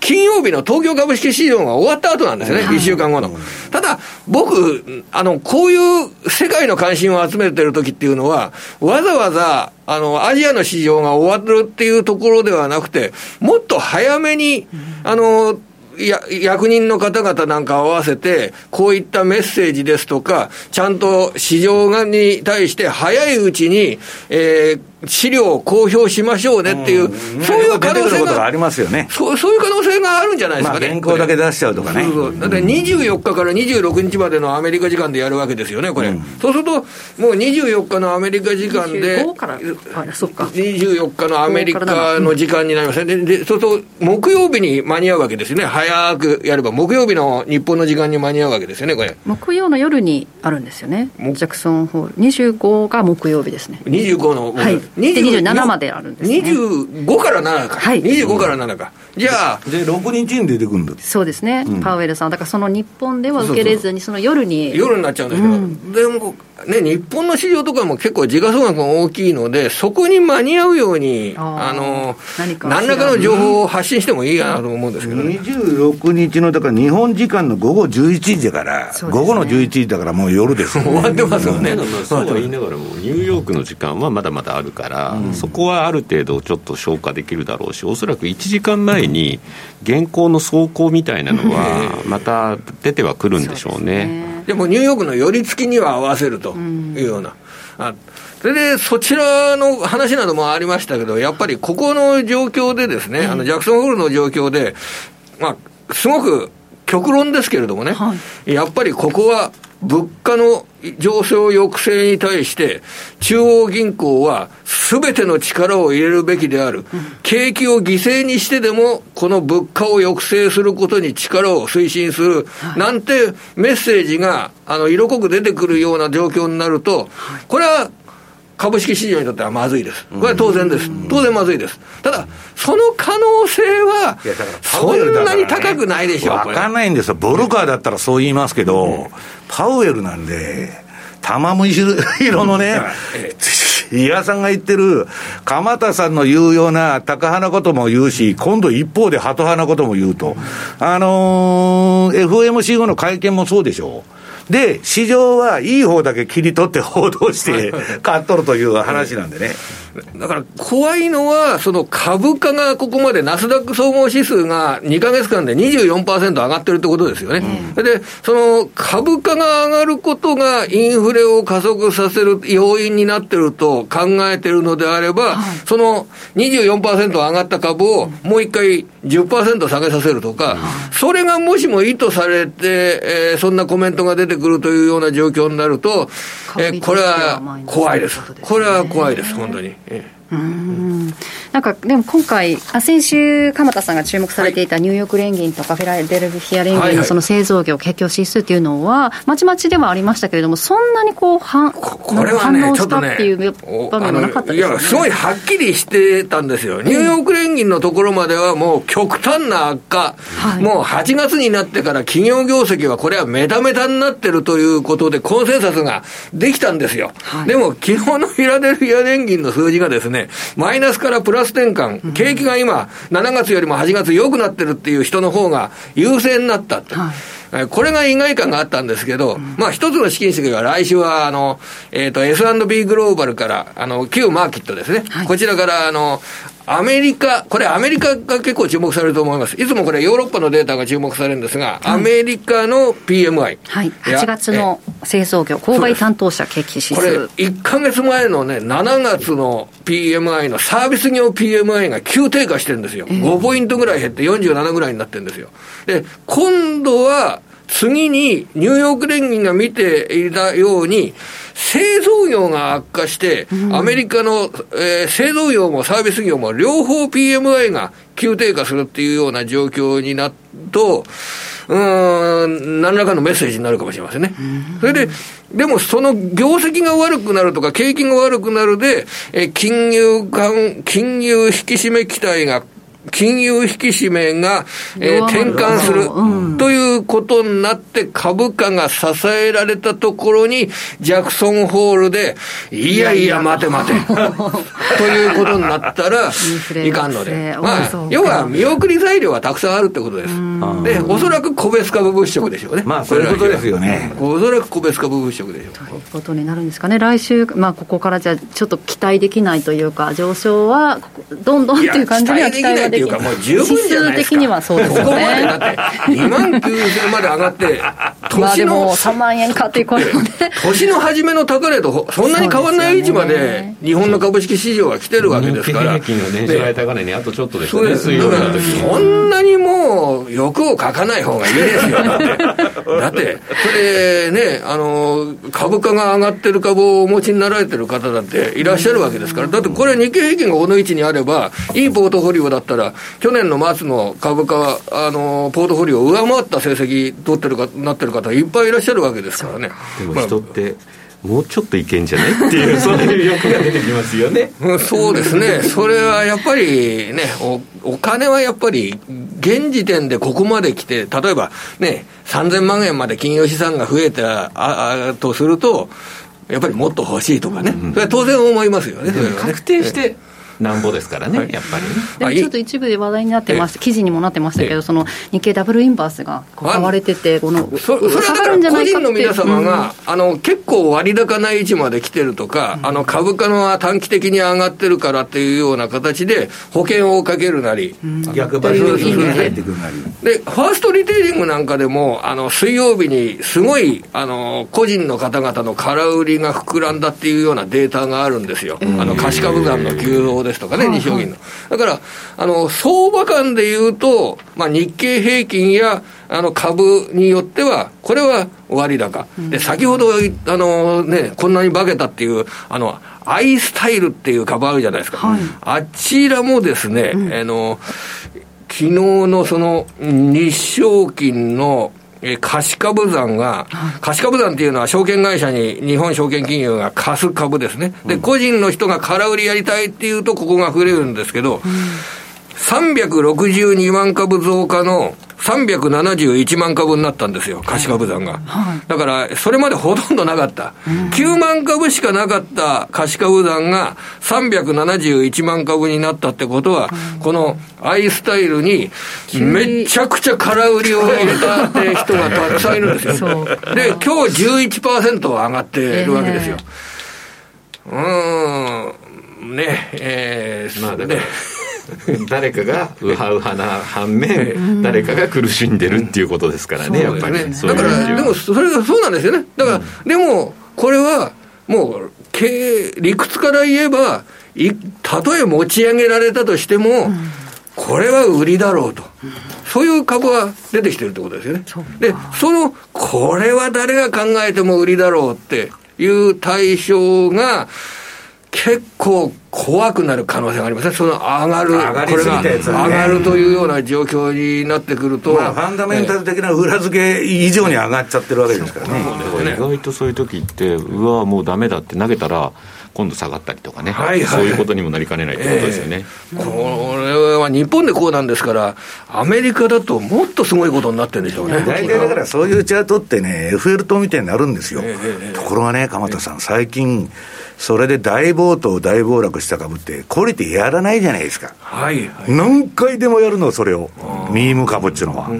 金曜日の東京株式市場が終わった後なんですね、1週間後の。ただ、僕、あの、こういう世界の関心を集めてる時っていうのは、わざわざ、あの、アジアの市場が終わるっていうところではなくて、もっと早めに、あの、や役人の方々なんか合わせて、こういったメッセージですとか、ちゃんと市場に対して早いうちに、えー、資料を公表しましょうねっていう、うん、そういう可能性がありますよね。そうそういう可能性があるんじゃないですかね、まあ、原稿だけ出しちゃうとかね、そうそう。だって24日から26日までのアメリカ時間でやるわけですよね、これ、うん、そうすると、もう24日のアメリカ時間で、25からあそっか。24日のアメリカの時間になりますね、ででそうすると、木曜日に間に合うわけですよね、早くやれば、木曜日の日本の時間に間に合うわけですよね、これ。木曜の夜にあるんですよね、ジャクソンホール、25が木曜日ですね。25の、はい、27まであるんですね。25から7か、はい、25から7か、じゃあで6日に出てくるんだそうですね、うん、パウエルさん。だからその日本では受けれずにその夜に。夜になっちゃうんですけど、うん、でもね日本の市場とかも結構時価総額が大きいのでそこに間に合うようにあの何何らかの情報を発信してもいいかなと思うんですけど、ね、26日のだから日本時間の午後11時だから、ね、午後の11時だからもう夜です終わってますよね、そうと言いながらもニューヨークの時間はまだまだあるから、うん、そこはある程度ちょっと消化できるだろうしおそらく1時間前に現行の走行みたいなのはまた出てはくるんでしょうね。でもニューヨークの寄り付きには合わせるというような。あそれで、そちらの話などもありましたけど、やっぱりここの状況でですね、あのジャクソンホールの状況で、まあ、すごく極論ですけれどもね、はい、やっぱりここは物価の上昇抑制に対して、中央銀行はすべての力を入れるべきである、うん、景気を犠牲にしてでも、この物価を抑制することに力を推進する、はい、なんてメッセージがあの色濃く出てくるような状況になると、これは株式市場にとってはまずいです。これは当然です。当然まずいです。ただ、その可能性は、そんなに高くないでしょう。わ、かんないんですよ。ボルカーだったらそう言いますけど、パウエルなんで、玉む色のね、伊賀さんが言ってる、鎌田さんの言うような高派なことも言うし、今度一方でハト派なことも言うと。あのー、FOMC 後の会見もそうでしょう。で、市場はいい方だけ切り取って報道して買っとるという話なんでね。だから怖いのは、その株価がここまでナスダック総合指数が2か月間で24%上がってるってことですよね。うん、で、その株価が上がることがインフレを加速させる要因になってると考えてるのであれば、はい、その24%上がった株をもう一回10%下げさせるとか、それがもしも意図されて、えー、そんなコメントが出てくるというような状況になると、えー、これは怖いです。これは怖いです、本当に。えーうん。なんかでも今回、あ先週、鎌田さんが注目されていたニューヨーク連銀とかフェラデルフィア連銀のその製造業、景況指数っていうのは、まちまちではありましたけれども、そんなにこう反これはね、ちょっとね、場面はなかったです、ね、いや、すごいはっきりしてたんですよ、ニューヨーク連銀のところまではもう極端な悪化、はい、もう8月になってから企業業績はこれはメタメタになってるということで、コンセンサスができたんですよ。はい、でも、昨日のフィラデルフィア連銀の数字がですね、マイナスからプラス転換、景気が今、7月よりも8月良くなってるっていう人の方が優勢になったと。はいこれが意外感があったんですけど、うん、まあ一つの試金石が来週は、あの、えっ、ー、と、S&P グローバルから、あの、旧マーケットですね。はい、こちらから、あの、アメリカ、これアメリカが結構注目されると思います。いつもこれヨーロッパのデータが注目されるんですが、アメリカの PMI。はい。8月の製造業、購買担当者景気指数。これ、1か月前のね、7月の PMI のサービス業 PMI が急低下してるんですよ。5ポイントぐらい減って47ぐらいになってるんですよ。で、今度は、次にニューヨーク連銀が見ていたように、製造業が悪化して、アメリカの、えー、製造業もサービス業も両方 PMI が急低下するっていうような状況になると、うん、何らかのメッセージになるかもしれませんね。それで、でもその業績が悪くなるとか、景気が悪くなるで、え金融間、金融引き締め期待が金融引き締めが、えー、転換する、ということになって株価が支えられたところに、ジャクソンホールで、いやいや待て待て、ということになったらいかんので、まあ、要は見送り材料がたくさんあるってことです。で、おそらく個別株物色でしょうね。まあ、そういうことですよね。おそらく個別株物色でしょう。ということになるんですかね。来週、まあ、ここからじゃちょっと期待できないというか、上昇は、どんどんっていう感じには期待はっていうか、もう十分じゃないですか。的にはそうですね。ここまでだって、2万9000まで上がって、年の、まあ、3万円かっていう声もね。年の初めの高値とそんなに変わらない位置まで、日本の株式市場が来てるわけですから。平均の年初来高値にあとちょっとですね、水曜日の時そんなにもう、欲をかかない方がいいですよ。だって、だって、それね、あの、株価が上がってる株をお持ちになられてる方だっていらっしゃるわけですから。だってこれ日経平均がこの位置にあれば、いいポートフォリオだったら、去年の末の株価は、あの、ポートフォリオを上回った成績取ってるか、なってる方いっぱいいらっしゃるわけですからね。でも人って、もうちょっといけんじゃない？っていう、そういう欲が出てきますよね。そうですね、それはやっぱりねお、お金はやっぱり、現時点でここまで来て、例えばね、3000万円まで金融資産が増えたああとすると、やっぱりもっと欲しいとかね、うん、それは当然思いますよね、確定して、なんぼですからね、はい、やっぱり、ね、ちょっと一部で話題になってました、記事にもなってましたけど、その日経ダブルインバースが買われてて、このそそれはだから個人の皆様が、うん、あの結構割高な位置まで来てるとか、うん、あの株価の短期的に上がってるからっていうような形で、保険をかけるなり、うん、逆張りに入ってくるなり。で、ファーストリテイリングなんかでも、あの水曜日にすごいあの個人の方々の空売りが膨らんだっていうようなデータがあるんですよ、あの貸し株山の急増ですとかね、西証銀の。だからあの相場感でいうと、まあ、日経平均やあの株によっては、これは割高、で先ほどあの、ね、こんなに化けたっていう、あのアイスタイルっていう株あるじゃないですか、はい、あちらもですね、うん、あの昨日のその日証金のえ貸株残が、貸株残っていうのは証券会社に日本証券金融が貸す株ですね。で、個人の人が空売りやりたいっていうと、ここが増えるんですけど、362万株増加の371万株になったんですよ、貸株残が。はい、だから、それまでほとんどなかった。うん、9万株しかなかった貸株残が371万株になったってことは、うん、このアイスタイルにめちゃくちゃ空売りを入れたって人がたくさんいるんですよ。で、今日11%上がってるわけですよ。えー、うん、ね、えー、まあね。誰かがウハウハな反面、誰かが苦しんでるっていうことですからね、やっぱり。だから、でもそれがそうなんですよね。だから、でも、これは、もう、経営、理屈から言えば、いたとえ持ち上げられたとしても、これは売りだろうと。そういう株が出てきてるってことですよね。で、その、これは誰が考えても売りだろうっていう対象が、結構怖くなる可能性がありますね、その上がる、上がこれが上がるというような状況になってくると、まあ、ファンダメンタル的な裏付け以上に上がっちゃってるわけですからね。意外とそういう時って、うわ、もうだめだって投げたら、今度下がったりとかね、はいはい、そういうことにもなりかねないということですよね、えー、これは日本でこうなんですから、アメリカだともっとすごいことになってるんでしょうね。大体だからそういうチャートってね、FL 島みたいになるんですよ、えー、ところがね、鎌田さん、最近、それで大暴騰、大暴落した株って、クオリティやらないじゃないですか、はい、はい、何回でもやるの、それを、ミーム株っていうのは。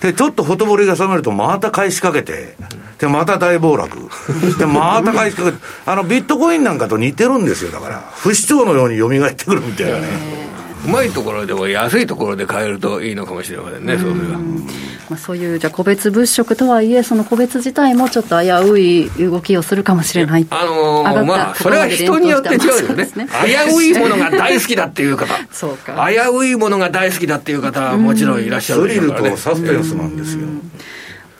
で、ちょっとほとぼりが冷めると、また返しかけて、で、また大暴落。で、また返しかけて、あの、ビットコインなんかと似てるんですよ、だから。不死鳥のように蘇ってくるみたいなね。うまいところでも安いところで買えるといいのかもしれませんね、そうすれば。まあ、そういうじゃ個別物色とはいえ、その個別自体もちょっと危うい動きをするかもしれない、あのー、まあ、それは人によって違うよね、危ういものが大好きだっていう方、そうか。危ういものが大好きだっていう方はもちろんいらっしゃるでしょうからね。サスペンスなんですよ。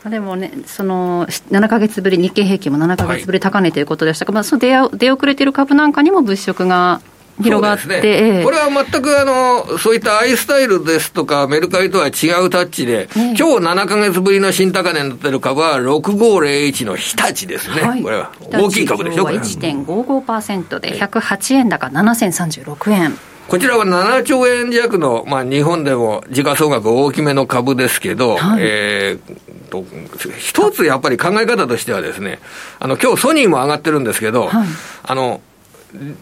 でもね、その7か月ぶり、日経平均も7か月ぶり高値ということでしたが、はい、まあ、その出出遅れている株なんかにも物色が広がって、ね、これは全くあのそういったアイスタイルですとか、メルカリとは違うタッチで、今日7か月ぶりの新高値になっている株は6501の日立ですね、はい、これは大きい株でしょ、これは1.55%で108円高7036円。こちらは7兆円弱の、まあ、日本でも時価総額大きめの株ですけど、はい、えー、と一つやっぱり考え方としてはですね、あの今日ソニーも上がってるんですけど、はい、あの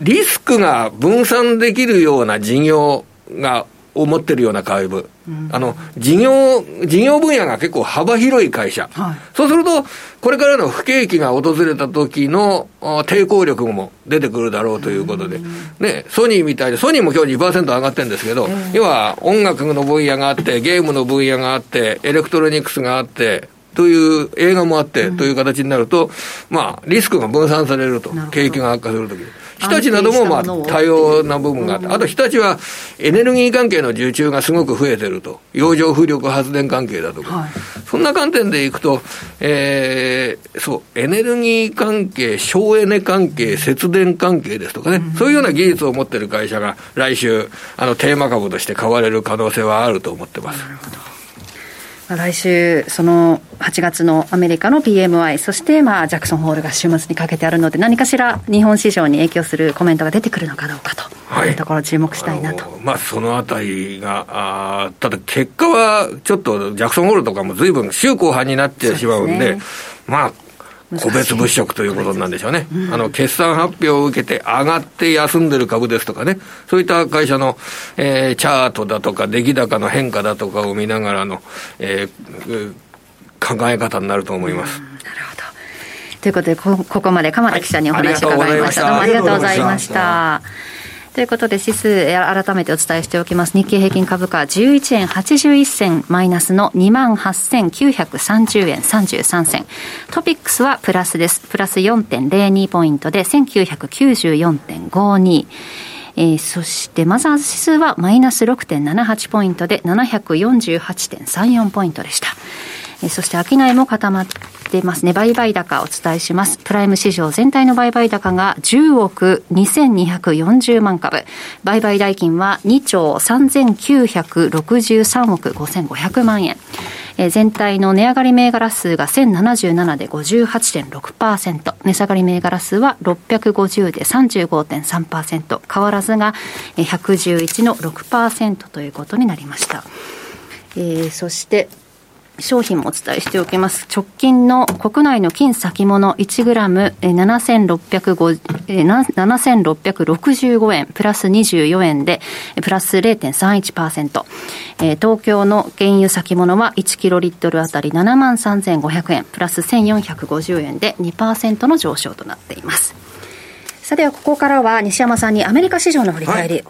リスクが分散できるような事業が思ってるような会社、うん、あの事業事業分野が結構幅広い会社、はい、そうすると、これからの不景気が訪れた時の抵抗力も出てくるだろうということで、うん、ね、ソニーみたいで、ソニーも今日2%上がってるんですけど、要は音楽の分野があって、ゲームの分野があって、エレクトロニクスがあって、という映画もあって、という形になると、まあ、リスクが分散されると、景気が悪化するとき。日立などもまあ多様な部分があって、あと日立はエネルギー関係の受注がすごく増えてると、洋上風力発電関係だとか、はい、そんな観点でいくと、えー、そう、エネルギー関係、省エネ関係、節電関係ですとかね、うん、そういうような技術を持ってる会社が来週、あのテーマ株として買われる可能性はあると思ってます。なるほど来週、その8月のアメリカの PMI、そしてまあジャクソンホールが週末にかけてあるので、何かしら日本市場に影響するコメントが出てくるのかどうかというところ、注目したいなと。あまあ、そのあたりがあ、ただ結果はちょっとジャクソンホールとかもずいぶん週後半になってしまうんで、でね、まあ、個別物色ということなんでしょうね。うん、あの、決算発表を受けて上がって休んでる株ですとかね、そういった会社の、えー、チャートだとか、出来高の変化だとかを見ながらの、えー、考え方になると思います。うん、なるほど。ということでこ、ここまで鎌田記者にお話を伺いました。はい、どうもありがとうございました。ということで指数改めてお伝えしておきます。日経平均株価11円81銭マイナスの2万8930円33銭。トピックスはプラスです。プラス4.02ポイントで1994.52えー、そしてマザーズ指数はマイナス6.78ポイントで748.34ポイントでした。そして商いも固まってますね。売買高お伝えします。プライム市場全体の売買高が10億2240万株。売買代金は2兆3963億5500万円。え、全体の値上がり銘柄数が1077で58.6%、値下がり銘柄数は650で35.3%、変わらずが111の6%ということになりました。えー、そして、商品もお伝えしておきます。直近の国内の金先物1グラム7665円、プラス24円で、プラス0.31%。東京の原油先物は1キロリットルあたり7万3500円、プラス1450円で2%の上昇となっています。さてはここからは西山さんにアメリカ市場の振り返り、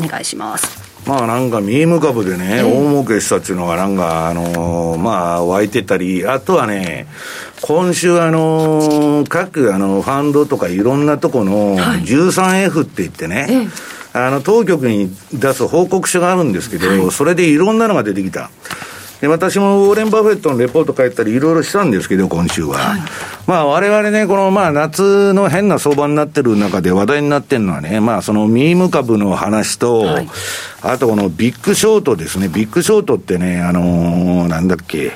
お願いします。まあなんかミーム株でね、大儲けしたっていうのがなんか、あのー、まあ湧いてたり、あとはね、今週あのー、各あのファンドとかいろんなとこの 13F って言ってね、あの当局に出す報告書があるんですけど、それでいろんなのが出てきた。で、私もウォーレン・バフェットのレポート書いたりいろいろしたんですけど、今週は。はい、まあ我々ね、このまあ夏の変な相場になってる中で話題になってるのはね、まあそのミーム株の話と、はい、あとこのビッグショートですね。ビッグショートってね、あのー、なんだっけ、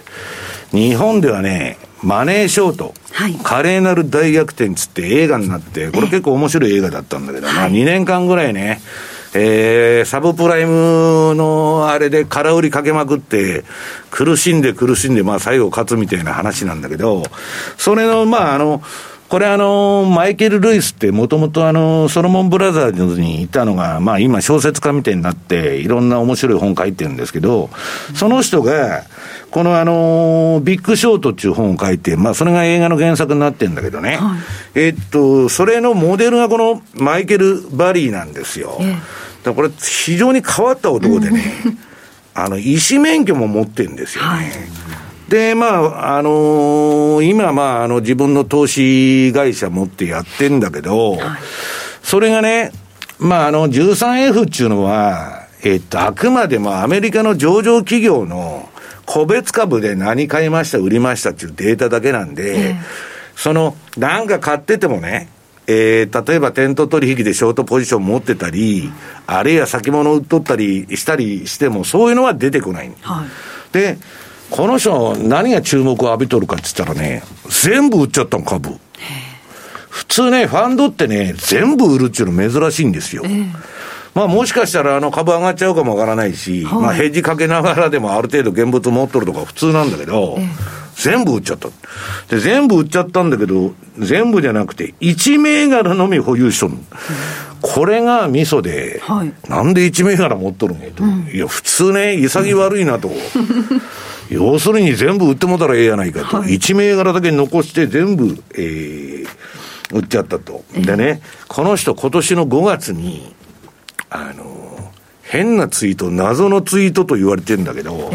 日本ではね、マネーショート、はい、華麗なる大逆転つって映画になって、これ結構面白い映画だったんだけど、まあ2年間ぐらいね、えー、サブプライムのあれで空売りかけまくって、苦しんで苦しんで、まあ最後勝つみたいな話なんだけど、それの、まああの、これあの、マイケル・ルイスってもともとあの、ソロモンブラザーズにいたのが、まあ今小説家みたいになって、いろんな面白い本書いてるんですけど、その人が、このあの、ビッグショートっていう本を書いて、まあそれが映画の原作になってるんだけどね。はい、えっと、それのモデルがこのマイケル・バリーなんですよ。えだこれ非常に変わった男でね、あの、医師免許も持ってるんですよね。はいで、まあ、あのー、今、まあ、あの、自分の投資会社持ってやってんだけど、はい、それがね、まあ、あの、13F っていうのは、えっと、あくまでもアメリカの上場企業の個別株で何買いました、売りましたっていうデータだけなんで、えー、その、なんか買っててもね、えー、例えば店頭取引でショートポジション持ってたり、あるいは先物売っとったりしたりしても、そういうのは出てこない。はい、で、この人何が注目を浴びとるかって言ったらね、全部売っちゃったの、株。普通ね、ファンドってね、全部売るっていうの珍しいんですよ。まあもしかしたらあの株上がっちゃうかもわからないし、はい、まあヘッジかけながらでもある程度現物持っとるとか普通なんだけど、全部売っちゃった。で、全部売っちゃったんだけど、全部じゃなくて、1銘柄のみ保有しとる。これがミソで、はい、なんで1銘柄持っとるのと、うん、いや、普通ね、潔悪いなと。要するに全部売ってもたらええやないかと。はい、1銘柄だけ残して全部、えー、売っちゃったと。でね、この人今年の5月に、あの、変なツイート、謎のツイートと言われてるんだけど、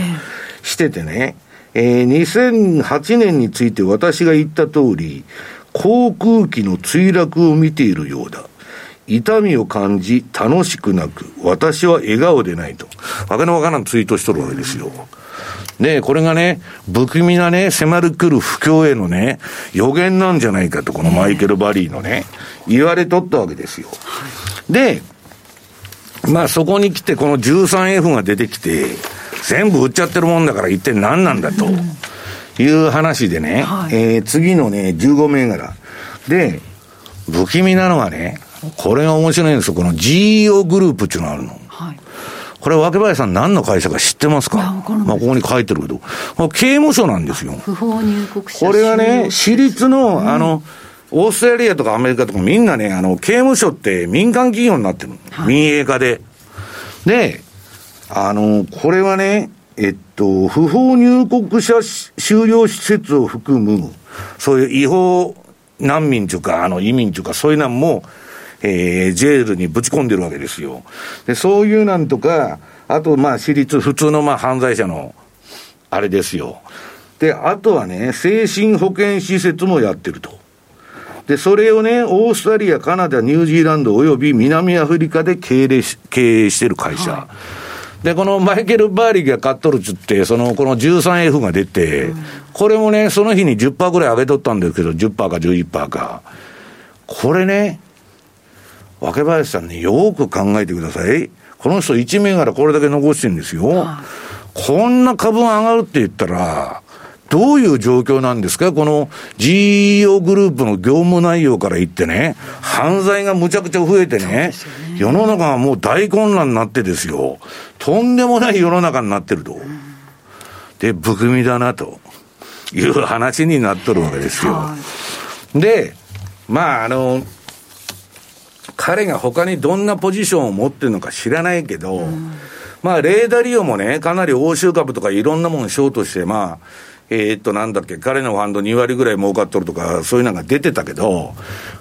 しててね、えー、2008年について私が言った通り、航空機の墜落を見ているようだ。痛みを感じ、楽しくなく、私は笑顔でないと。わけのわからんツイートしとるわけですよ。で、これがね、不気味なね、迫る来る不況へのね、予言なんじゃないかと、このマイケル・バリーのね、言われとったわけですよ。で、まあそこに来て、この 13F が出てきて、全部売っちゃってるもんだから一体何なんだという話でね、はい、えー、次のね、15銘柄。で、不気味なのはね、これが面白いんですよ。この GEO グループっていうのがあるの。はい、これ、若林さん、何の会社か知ってますか？まあ、ここに書いてるけど、刑務所なんですよ。不法入国者。これはね、私立の、うん、あの、オーストラリアとかアメリカとかみんなね、あの、刑務所って民間企業になってる、はい、民営化で。で、あの、これはね、えっと、不法入国者収容施設を含む、そういう違法難民というか、あの移民というか、そういうのも、えー、ジェールにぶち込んでるわけですよ。で、そういうなんとか、あと、まあ、私立、普通のまあ犯罪者の、あれですよ。で、あとはね、精神保健施設もやってると。で、それをね、オーストラリア、カナダ、ニュージーランドおよび南アフリカで経営経営してる会社。はい、で、このマイケル・バーリーが買っとるっつって、その、この 13F が出て、うん、これもね、その日に10%ぐらい上げとったんですけど、10%か11%か。これね、若林さんね、よく考えてください。この人1銘柄これだけ残してるんですよ。こんな株が上がるって言ったら、どういう状況なんですか？この GEO グループの業務内容から言ってね、犯罪がむちゃくちゃ増えてね、ね世の中がもう大混乱になってですよ、とんでもない世の中になってると。で、含みだなという話になっとるわけですよ。で、まあ、あの、彼が他にどんなポジションを持ってるのか知らないけど、まあ、レーダーリオもね、かなり欧州株とかいろんなものショートして、まあ、えー、っと、なんだっけ、彼のファンド2割ぐらい儲かっとるとか、そういうのが出てたけど、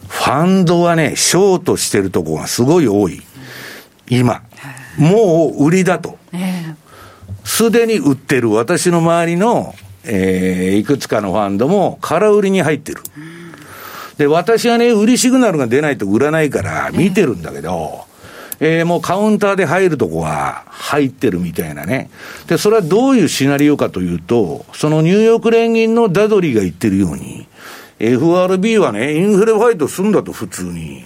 ファンドはね、ショートしてるとこがすごい多い。今。もう売りだと。すでに売ってる私の周りの、えー、いくつかのファンドも空売りに入ってる。で、私はね、売りシグナルが出ないと売らないから見てるんだけど、えー、もうカウンターで入るとこは入ってるみたいなね。で、それはどういうシナリオかというと、そのニューヨーク連銀のダドリーが言ってるように、FRB はね、インフレファイトすんだと普通に。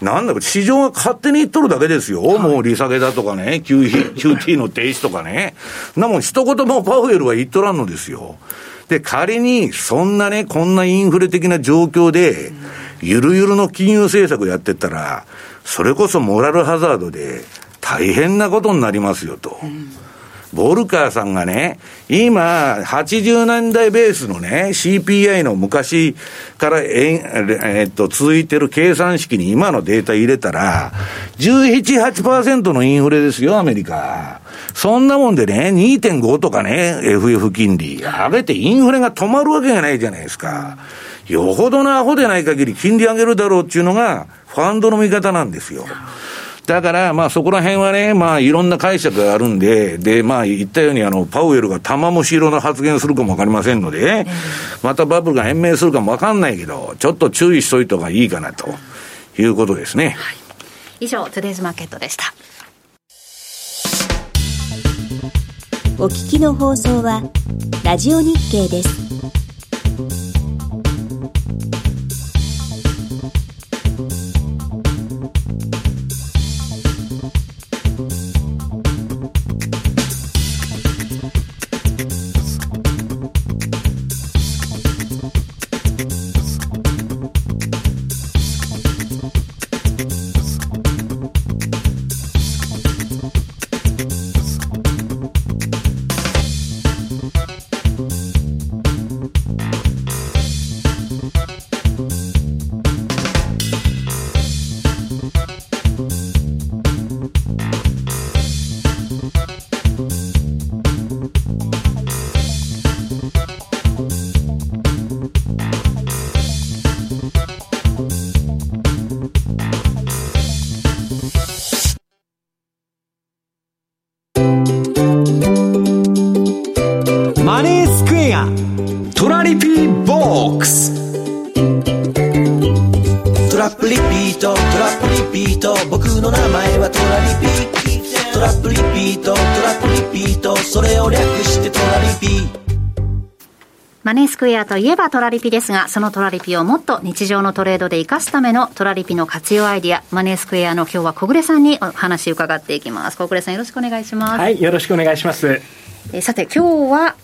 うん、なんだか、市場が勝手に言っとるだけですよ。はい、もう利下げだとかね、QT の停止とかね。なもん一言もパウエルは言っとらんのですよ。で、仮に、そんなね、こんなインフレ的な状況で、ゆるゆるの金融政策やってったら、それこそモラルハザードで大変なことになりますよと。ボルカーさんがね、今、80年代ベースのね、CPI の昔からえ、えっと、続いてる計算式に今のデータ入れたら、17、8%のインフレですよ、アメリカ。そんなもんでね、2.5とかね、FF 金利、上げてインフレが止まるわけがないじゃないですか。よほどのアホでない限り金利上げるだろうっていうのが、ファンドの見方なんですよ。だから、まあそこら辺はね、まあいろんな解釈があるんで、で、まあ言ったように、あの、パウエルが玉虫色の発言するかもわかりませんので、またバブルが延命するかもわかんないけど、ちょっと注意しといた方がいいかなということですね。はい、以上、トゥデイズマーケットでした。お聞きの放送は、ラジオ日経です。マネースクエア。といえばトラリピですが、そのトラリピをもっと日常のトレードで活かすためのトラリピの活用アイディア、マネースクエアの今日は小暮さんにお話伺っていきます。小暮さんよろしくお願いします。はい、よろしくお願いします。えさて今日は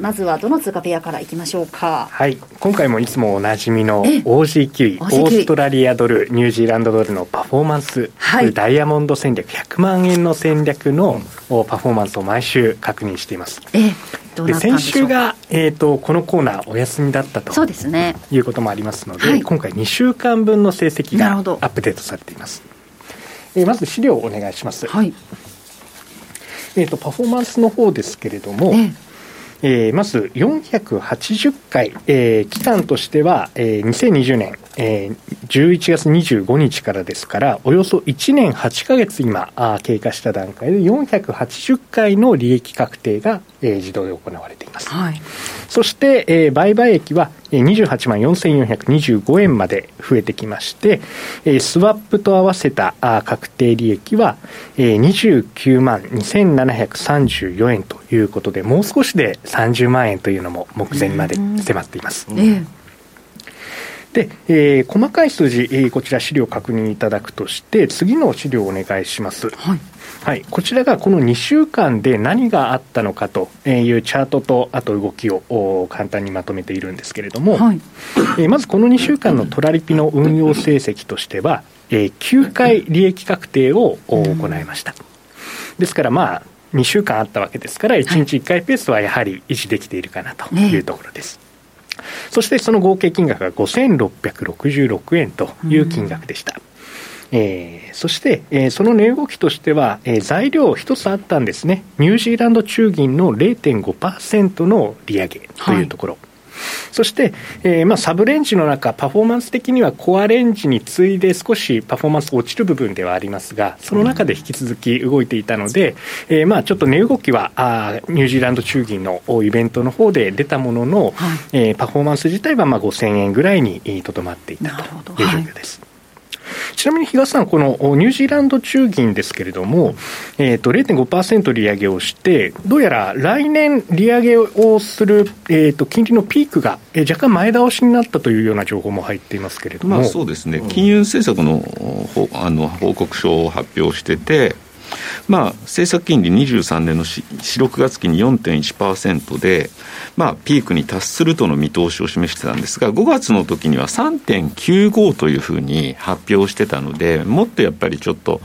まずはどの通貨ペアからいきましょうか？はい。今回もいつもおなじみの OG9 オーストラリアドルニュージーランドドルのパフォーマンス、はい、ダイヤモンド戦略100万円の戦略のパフォーマンスを毎週確認しています、えで先週が、えーと、このコーナーお休みだったとそうですね。いうこともありますので、はい、今回2週間分の成績がアップデートされています、えー、まず資料をお願いします、はい。えーと、パフォーマンスの方ですけれども、ええー、まず480回、えー、期間としては、えー、2020年、えー、11月25日からですから、およそ1年8か月今あ経過した段階で480回の利益確定が、えー、自動で行われています。はい、そして、えー、売買益は28万4425円まで増えてきまして、えー、スワップと合わせたあ確定利益は、えー、29万2734円ということで、もう少しで30万円というのも目前まで迫っています。で、えー、細かい数字、えー、こちら資料確認いただくとして、次の資料をお願いします。はい。はい、こちらがこの2週間で何があったのかというチャートと、あと動きを簡単にまとめているんですけれども、はい、えー、まずこの2週間のトラリピの運用成績としては、えー、9回利益確定を行いました。ですからまあ、2週間あったわけですから、1日1回ペースはやはり維持できているかなというところです。そしてその合計金額が5666円という金額でした。えー、そして、えー、その値動きとしては、えー、材料一つあったんですね。ニュージーランド中銀の0.5%の利上げというところ。はいそして、えーまあ、サブレンジの中、パフォーマンス的にはコアレンジに次いで少しパフォーマンス落ちる部分ではありますが、その中で引き続き動いていたので、えーまあ、ちょっと値動きはあニュージーランド中銀のイベントの方で出たものの、はい、えー、パフォーマンス自体はまあ5000円ぐらいにとどまっていたという状況です。ちなみに東さん、このニュージーランド中銀ですけれども、えーと、0.5%利上げをして、どうやら来年利上げをする、えーと、金利のピークが、えー、若干前倒しになったというような情報も入っていますけれども、まあ、そうですね、金融政策のあの報告書を発表してて、まあ、政策金利23年の4、6月期に4.1%で、まあ、ピークに達するとの見通しを示してたんですが、5月の時には3.95というふうに発表してたので、もっとやっぱりちょっと、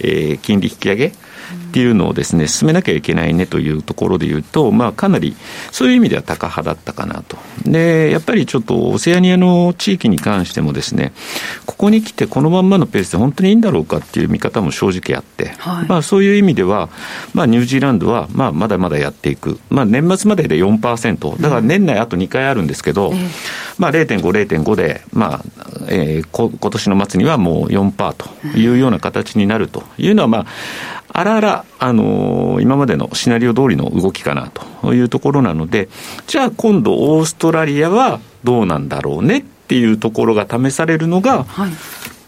えー、金利引き上げ、っていうのをですね、進めなきゃいけないねというところでいうと、まあ、かなりそういう意味では高派だったかなと。で、やっぱりちょっとオセアニアの地域に関してもですね、ここに来てこのまんまのペースで本当にいいんだろうかっていう見方も正直あって、はい、まあ、そういう意味では、まあ、ニュージーランドは、まあ、まだまだやっていく。まあ、年末までで4%。だから年内あと2回あるんですけど、うん、まあ、0.5、0.5で、まあ、えー、こ今年の末にはもう4%というような形になるというのは、まあ、あらあら、あのー、今までのシナリオ通りの動きかなというところなので、じゃあ今度オーストラリアはどうなんだろうねっていうところが試されるのが、はい。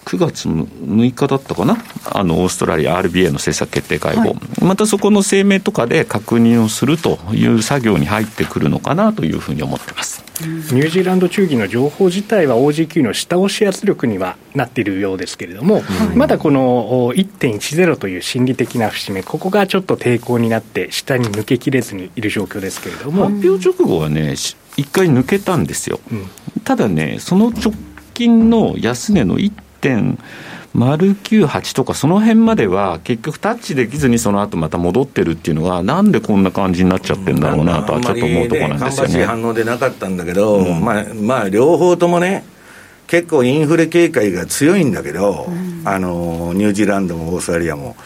9月6日だったかな、あのオーストラリア RBA の政策決定会合、はい、またそこの声明とかで確認をするという作業に入ってくるのかなというふうに思ってます。ニュージーランド中銀の情報自体は OG9 の下押し圧力にはなっているようですけれども、はい、まだこの1.10という心理的な節目、ここがちょっと抵抗になって、下に抜けきれずにいる状況ですけれども。発表直後はね、一回抜けたんですよ、うん、ただね、その直近の安値の1 0.098とか、その辺までは結局タッチできずにその後また戻ってるっていうのは、なんでこんな感じになっちゃってるんだろうなとはちょっと思うところなんですよね。反応でなかったんだけど、うん、まあ、まあ、両方ともね、結構インフレ警戒が強いんだけど、うん、あのニュージーランドもオーストラリアも。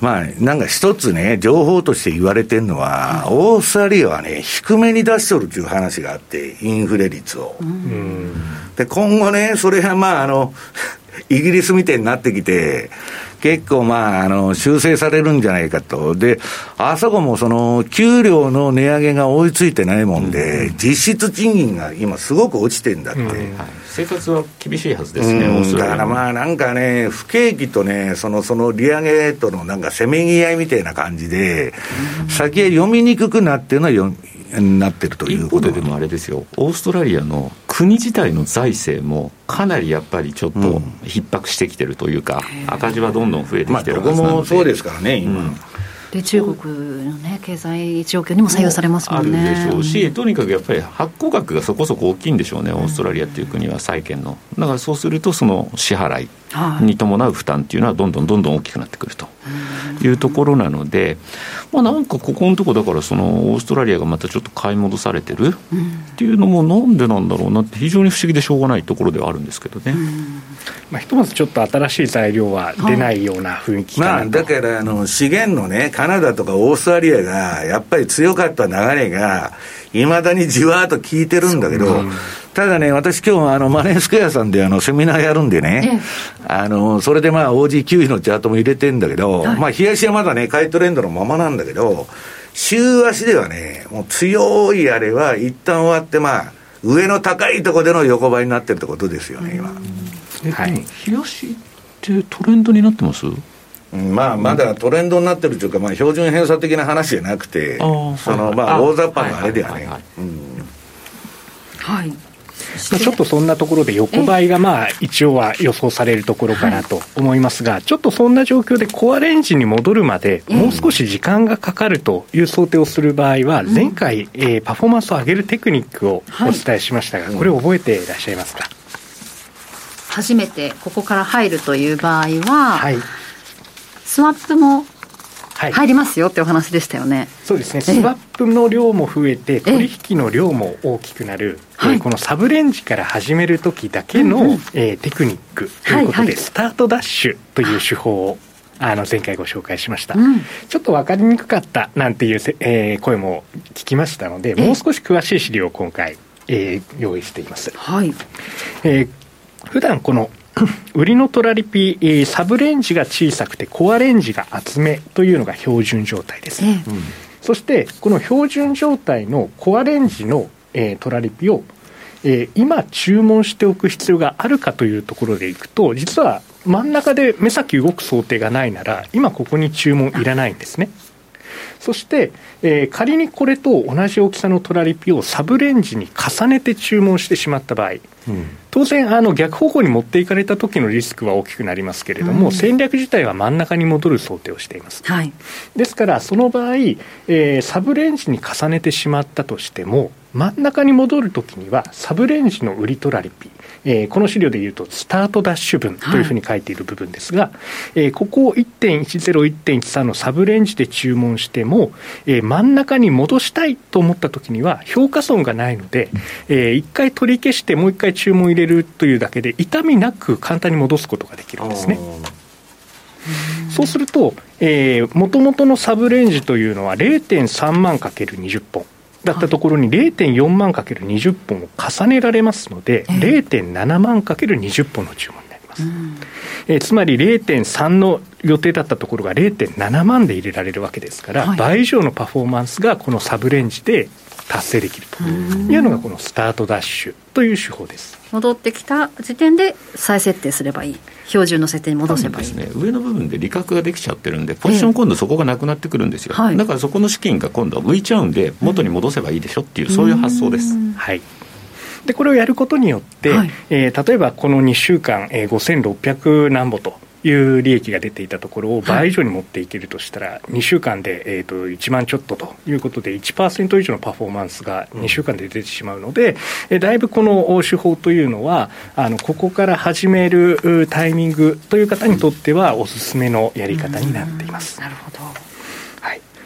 まあ、なんか一つね、情報として言われてるのは、うん、オーストラリアはね、低めに出しとるっていう話があって、インフレ率を。で、今後ね、それはまあ、あの、イギリスみたいになってきて、結構まあ、あの、修正されるんじゃないかと。で、あそこもその、給料の値上げが追いついてないもんで、うん、実質賃金が今すごく落ちてんだって。うんはい、生活は厳しいはずですね、うん、だからまあなんかね、不景気とね、その、その利上げとのなんかせめぎ合いみたいな感じで、先へ読みにくくなってるのはなってるということで。でもあれですよ、オーストラリアの国自体の財政もかなりやっぱりちょっと逼迫してきてるというか、うん、赤字はどんどん増えてきてるはずなので、まあ、もそうですからね、今。うんで中国のね経済状況にも左右されますもんね。あるでしょうし、とにかくやっぱり発行額がそこそこ大きいんでしょうね、オーストラリアっていう国は債券の。だからそうすると、その支払いに伴う負担っていうのは、どんどんどんどん大きくなってくるというところなので、まあ、なんかここのところ、だからそのオーストラリアがまたちょっと買い戻されてるっていうのも、なんでなんだろうなって、非常に不思議でしょうがないところではあるんですけどね。まあ、ひとまずちょっと新しい材料は出ないような雰囲気かな、まあ、だからあの資源のね、カナダとかオーストラリアがやっぱり強かった流れが、いまだにじわーっと効いてるんだけど、ただね、私今日あのマネースクエアさんであのセミナーやるんでね、あの、それでまあ OG9 位のチャートも入れてんだけど、はい、まあ冷やしはまだね、買いトレンドのままなんだけど、週足ではね、もう強いあれは一旦終わってまあ、上の高いところでの横ばいになってるってことですよね、今。はい、冷やしってトレンドになってます？まあ、まだトレンドになってるというか、まあ、標準偏差的な話じゃなくて、そのまあ大雑把なあれではね。はい。ちょっとそんなところで横ばいがまあ一応は予想されるところかなと思いますが、ちょっとそんな状況でコアレンジに戻るまでもう少し時間がかかるという想定をする場合は、前回、えー、パフォーマンスを上げるテクニックをお伝えしましたが、これを覚えていらっしゃいますか？初めてここから入るという場合は、はい。スワップも入りますよってお話でしたよね、そうですね、スワップの量も増えて、取引の量も大きくなる、えー、このサブレンジから始めるときだけの、うんうん、えー、テクニックということで、はいはい、スタートダッシュという手法をあの前回ご紹介しました、うん、ちょっと分かりにくかったなんていう、えー、声も聞きましたので、もう少し詳しい資料を今回、えー、用意しています。はい。えー、普段この 売りのトラリピ、えー、サブレンジが小さくてコアレンジが厚めというのが標準状態です、えそしてこの標準状態のコアレンジの、えー、トラリピを、えー、今注文しておく必要があるかというところでいくと実は真ん中で目先動く想定がないなら今ここに注文いらないんですねそして、えー、仮にこれと同じ大きさのトラリピをサブレンジに重ねて注文してしまった場合、うん、当然あの逆方向に持っていかれた時のリスクは大きくなりますけれども、うん、戦略自体は真ん中に戻る想定をしています、はい、ですからその場合、えー、サブレンジに重ねてしまったとしても真ん中に戻るときにはサブレンジの売りトラリピえー、この資料でいうと、スタートダッシュ分というふうに書いている部分ですが、はい、えー、ここを1.10、1.13のサブレンジで注文しても、えー、真ん中に戻したいと思ったときには、評価損がないので、えー、1回取り消して、もう1回注文入れるというだけで、痛みなく簡単に戻すことができるんですね。そうすると、もともとのサブレンジというのは0.3万かける20本。だったところに0.4万かける20本を重ねられますので、0.7万かける20本の注文になります。えー、つまり0.3の予定だったところが0.7万で入れられるわけですから、はい、倍以上のパフォーマンスがこのサブレンジで達成できるというのがこのスタートダッシュという手法です戻ってきた時点で再設定すればいい。標準の設定に戻せばいい、ね、上の部分で利確ができちゃってるんでポジション今度そこがなくなってくるんですよ、えー、だからそこの資金が今度は浮いちゃうんで元に戻せばいいでしょっていう、うん、そういう発想です、はい。でこれをやることによって、はい、えー、例えばこの2週間、えー、5600何歩という利益が出ていたところを倍以上に持っていけるとしたら、はい、2週間で、えーと、1万ちょっとということで、1%以上のパフォーマンスが2週間で出てしまうので、えだいぶこの手法というのは、あのここから始めるタイミングという方にとっては、おすすめのやり方になっています。なるほど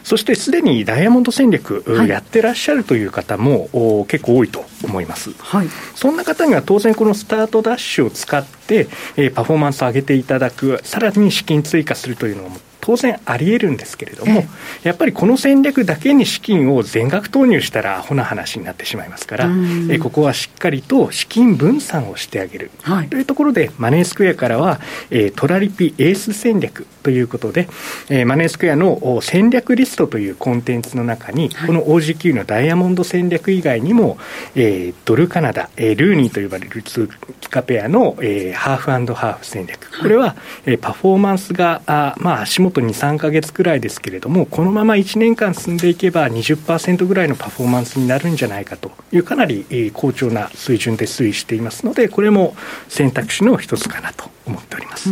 そしてすでにダイヤモンド戦略、やってらっしゃるという方も結構多いと思います、はい、そんな方には当然このスタートダッシュを使って、えー、パフォーマンスを上げていただくさらに資金追加するというのも当然あり得るんですけれども、やっぱりこの戦略だけに資金を全額投入したらアホな話になってしまいますから、えここはしっかりと資金分散をしてあげる、はい、というところで、マネースクエアからは、えー、トラリピエース戦略ということで、えー、マネースクエアの戦略リストというコンテンツの中に、はい、この OGQ のダイヤモンド戦略以外にも、えー、ドルカナダ、えー、ルーニーと呼ばれる通貨ペアの、えー、ハーフハーフ戦略、これは、えー、パフォーマンスがあ、まあ、足元と2、3か月くらいですけれども、このまま1年間進んでいけば20%ぐらいのパフォーマンスになるんじゃないかと。いう、かなり好調な水準で推移していますので、これも選択肢の一つかなと思っております。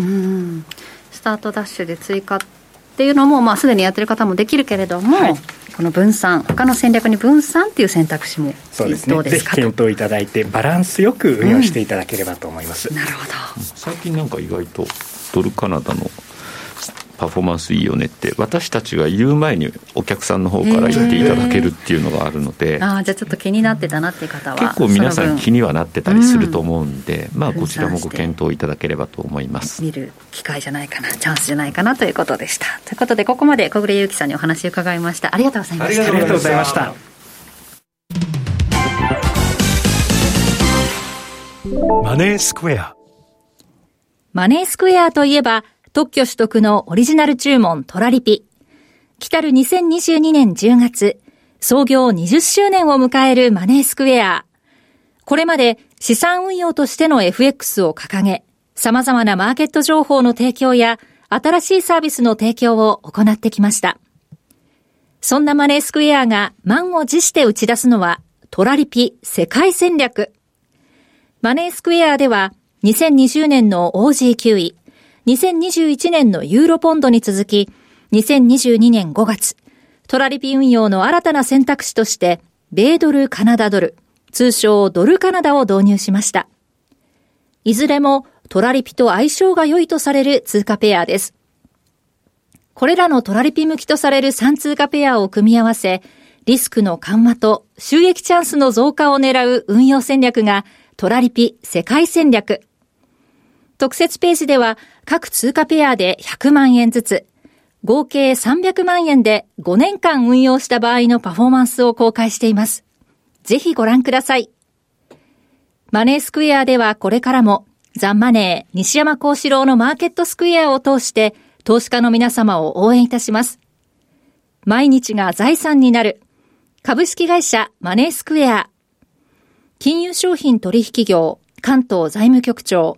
スタートダッシュで追加っていうのも、まあ、すでにやってる方もできるけれども、はい、この分散、他の戦略に分散っていう選択肢もそうですね、どうですかぜひ検討いただいて、バランスよく運用していただければと思います。うん、なるほど。最近なんか意外とドルカナダのパフォーマンスいいよねって私たちが言う前にお客さんの方から言っていただけるっていうのがあるので、あじゃあちょっと気になってたなっていう方は結構皆さん気にはなってたりすると思うんで、うん、まあこちらもご検討いただければと思います。見る機会じゃないかなチャンスじゃないかなということでした。ということでここまで小暮優樹さんにお話を伺いました。ありがとうございました。ありがとうございました。マネースクエア。マネースクエアといえば特許取得のオリジナル注文トラリピ。来たる2022年10月、創業20周年を迎えるマネースクエア。これまで資産運用としての FX を掲げ、様々なマーケット情報の提供や新しいサービスの提供を行ってきました。そんなマネースクエアが満を持して打ち出すのはトラリピ世界戦略。マネースクエアでは2020年の OG9 位、2021年のユーロポンドに続き、2022年5月、トラリピ運用の新たな選択肢として、米ドルカナダドル、通称ドルカナダを導入しました。いずれもトラリピと相性が良いとされる通貨ペアです。これらのトラリピ向きとされる3通貨ペアを組み合わせ、リスクの緩和と収益チャンスの増加を狙う運用戦略がトラリピ世界戦略。特設ページでは各通貨ペアで100万円ずつ、合計300万円で5年間運用した場合のパフォーマンスを公開しています。ぜひご覧ください。マネースクエアではこれからもザンマネー西山幸四郎のマーケットスクエアを通して投資家の皆様を応援いたします。毎日が財産になる株式会社マネースクエア金融商品取引業関東財務局長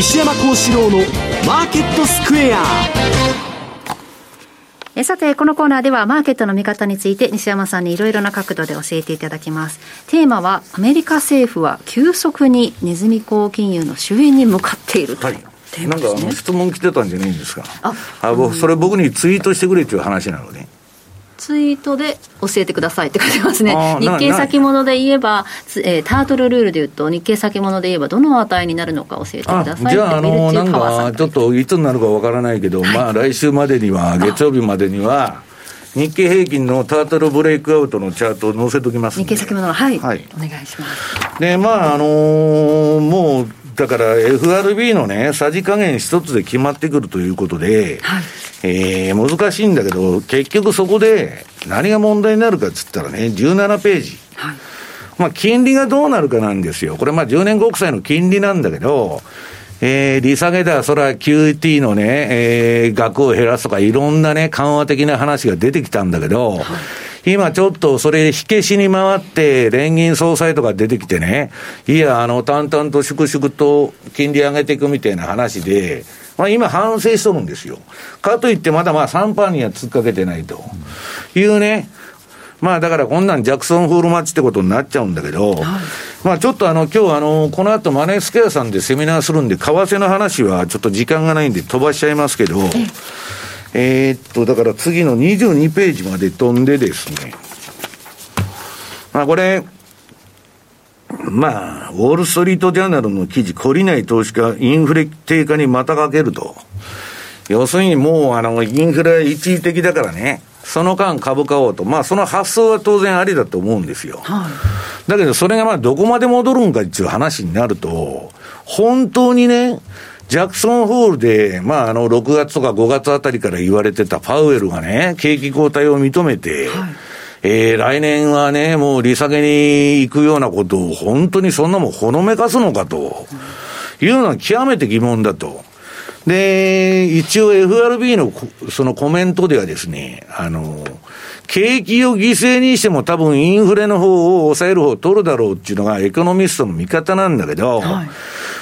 西山幸四郎のマーケットスクエアえさて、このコーナーではマーケットの見方について西山さんにいろいろな角度で教えていただきます。テーマはアメリカ政府は急速にネズミ講金融の終焉に向かっていると。はいなんかあの質問来てたんじゃないんですか？あ、あ僕それ僕にツイートしてくれっていう話なのね。ツイートで教えてくださいって書いてますね。日経先物で言えば、えー、タートルルールで言うと、日経先物で言えば、どの値になるのか教えてくださいじゃあ、あのなんか、ちょっといつになるかわからないけど、はい、まあ来週までには、月曜日までには、日経平均のタートルブレイクアウトのチャートを載せときます日経先物はい、はい、お願いします。で、まあ、あのー、もう、だから FRB のね、さじ加減一つで決まってくるということで、はい、えー、難しいんだけど、結局そこで何が問題になるかっつったらね、17ページ。はい、まあ、金利がどうなるかなんですよ。これまあ10年国債の金利なんだけど、えー、利下げだ、それは QT のね、えー、額を減らすとか、いろんなね、緩和的な話が出てきたんだけど、はい今ちょっとそれ火消しに回って、連銀総裁とか出てきてね、いや、あの、淡々と粛々と金利上げていくみたいな話で、まあ今反省しとるんですよ。かといってまだまあ3パーには突っかけてないと。いうね、まあだからこんなんジャクソンホールマッチってことになっちゃうんだけど、はい、まあちょっとあの、今日あの、この後マネースケアさんでセミナーするんで、為替の話はちょっと時間がないんで飛ばしちゃいますけど、えー、っと、だから次の22ページまで飛んでですね、まあこれ、まあ、ウォール・ストリート・ジャーナルの記事、懲りない投資家、インフレ低下にまたかけると。要するにもう、あの、インフレ一時的だからね、その間株買おうと。まあ、その発想は当然ありだと思うんですよ。はい、だけど、それがまあ、どこまで戻るんかっていう話になると、本当にね、ジャクソンホールで、まあ、あの、6月とか5月あたりから言われてたパウエルがね、景気後退を認めて、はいえー、来年はね、もう利下げに行くようなことを、本当にそんなもんほのめかすのかと、いうのは極めて疑問だと。で、一応 FRB のそのコメントではですね、あの、景気を犠牲にしても多分インフレの方を抑える方を取るだろうっていうのがエコノミストの見方なんだけど、はい、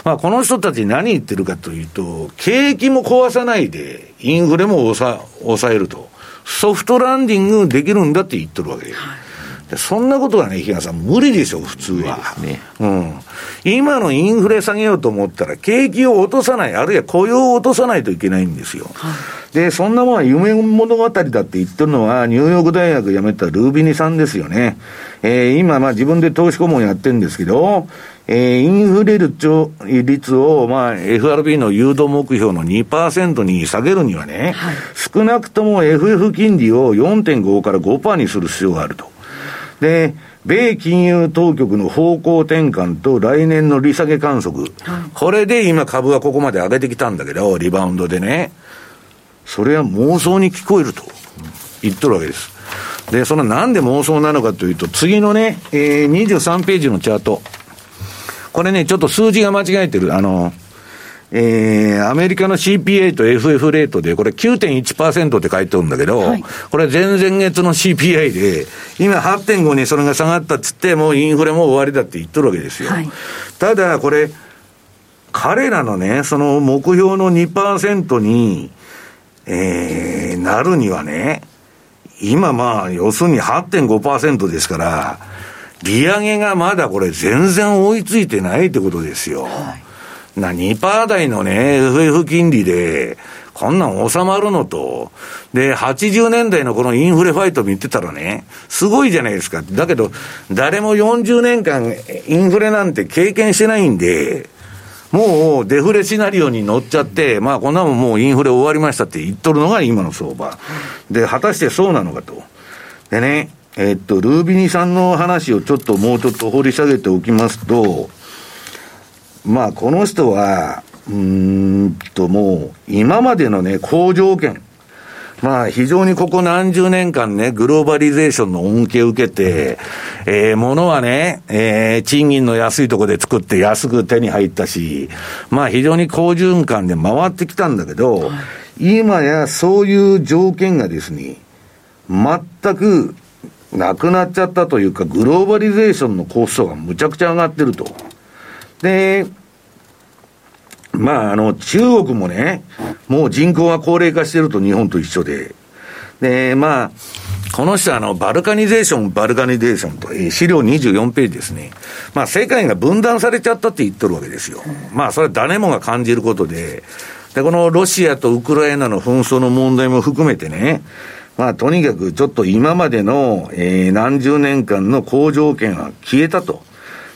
まあこの人たち何言ってるかというと、景気も壊さないでインフレも抑えると。ソフトランディングできるんだって言ってるわけ。はいそんなことはね、日嘉さん、無理でしょ、普通は。ね、うん。今のインフレ下げようと思ったら、景気を落とさない、あるいは雇用を落とさないといけないんですよ。はい、で、そんなものは夢物語だって言ってるのは、ニューヨーク大学辞めたルービニさんですよね。えー、今、まあ自分で投資顧問やってるんですけど、えー、インフレ率を、まあ、FRB の誘導目標の2%に下げるにはね、はい、少なくとも FF 金利を4.5から5%にする必要があると。で、米金融当局の方向転換と来年の利下げ観測、はい、これで今株はここまで上げてきたんだけど、リバウンドでね、それは妄想に聞こえると言っとるわけです。で、そのなんで妄想なのかというと、次のね、えー、23ページのチャート。これね、ちょっと数字が間違えてる。あの、えー、アメリカの CPA と FF レートで、これ9.1%って書いてるんだけど、はい、これ前々月の CPI で、今8.5にそれが下がったっつって、もうインフレも終わりだって言っとるわけですよ。はい、ただ、これ、彼らのね、その目標の2%に、えー、なるにはね、今まあ、要するに8.5%ですから、利上げがまだこれ全然追いついてないってことですよ。はい、な、2%台のね、FF 金利で、こんなん収まるのと、で、80年代のこのインフレファイト見てたらね、すごいじゃないですか。だけど、誰も40年間インフレなんて経験してないんで、もうデフレシナリオに乗っちゃって、まあこんなもんもうインフレ終わりましたって言っとるのが今の相場。で、果たしてそうなのかと。でね、えっと、ルービニさんの話をちょっともうちょっと掘り下げておきますと、まあ、この人は、うんともう、今までのね、好条件、まあ、非常にここ何十年間ね、グローバリゼーションの恩恵を受けて、えー、物はね、えー、賃金の安いところで作って安く手に入ったし、まあ、非常に好循環で回ってきたんだけど、今やそういう条件がですね、全くなくなっちゃったというか、グローバリゼーションのコストがむちゃくちゃ上がってると。で、まあ、あの、中国もね、もう人口が高齢化してると日本と一緒で。で、まあ、この人はあの、 Balkanization、Balkanization と、えー、資料24ページですね。まあ、世界が分断されちゃったって言っとるわけですよ。まあ、それは誰もが感じることで、で、このロシアとウクライナの紛争の問題も含めてね、まあ、とにかくちょっと今までの、えー、何十年間の好条件は消えたと。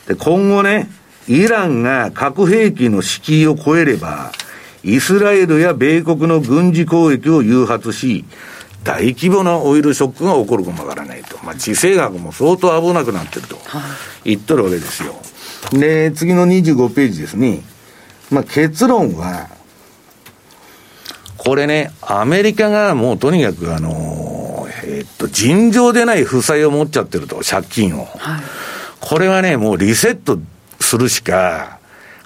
で、今後ね、イランが核兵器の敷居を超えれば、イスラエルや米国の軍事攻撃を誘発し、大規模なオイルショックが起こるかもわからないと。まあ、地政学も相当危なくなってると言っとるわけですよ。で、次の25ページですね。まあ、結論は、これね、アメリカがもうとにかくあの、えー、っと、尋常でない負債を持っちゃってると、借金を。はい、これはね、もうリセットするしか、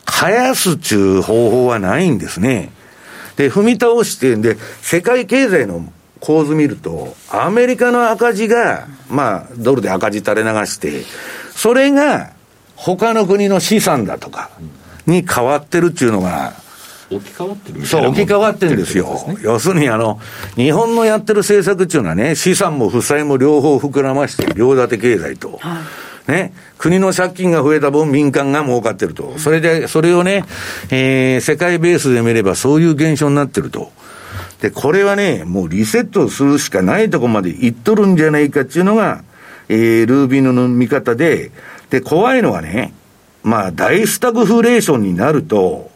返やすっちゅう方法はないんですね。で、踏み倒して、で、世界経済の構図見ると、アメリカの赤字が、まあ、ドルで赤字垂れ流して、それが、他の国の資産だとか、に変わってるっていうのが、置き換わってるそう、置き換わってるんですよ。すね、要するに、あの、日本のやってる政策っていうのはね、資産も負債も両方膨らまして、両立て経済と。はいね、国の借金が増えた分民間が儲かってると。それで、それをね、えー、世界ベースで見ればそういう現象になってると。で、これはね、もうリセットするしかないとこまでいっとるんじゃないかっていうのが、えー、ルービンの見方で、で、怖いのはね、まあ、大スタグフレーションになると、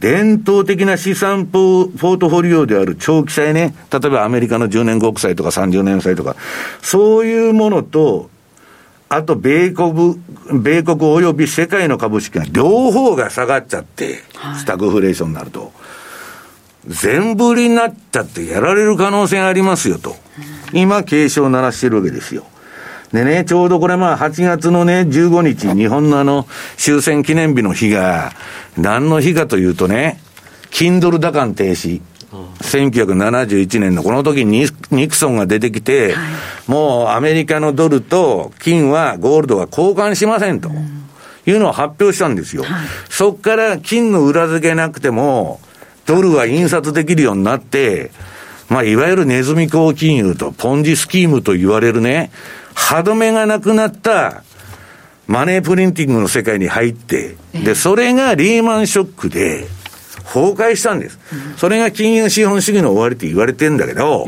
伝統的な資産ポートフォリオである長期債ね、例えばアメリカの10年国債とか30年債とか、そういうものと、あと米国、米国及び世界の株式が両方が下がっちゃって、スタグフレーションになると、全振りになっちゃってやられる可能性がありますよと。今、警鐘を鳴らしてるわけですよ。でね、ちょうどこれまあ8月のね、15日、日本のあの、終戦記念日の日が、何の日かというとね、キンドル打艦停止。1971年のこの時にニクソンが出てきて、はい、もうアメリカのドルと金は、ゴールドは交換しませんと。いうのを発表したんですよ。はい、そっから金の裏付けなくても、ドルは印刷できるようになって、まあ、いわゆるネズミ講金融とポンジスキームと言われるね、歯止めがなくなったマネープリンティングの世界に入って、で、それがリーマンショックで崩壊したんです。それが金融資本主義の終わりって言われてんだけど、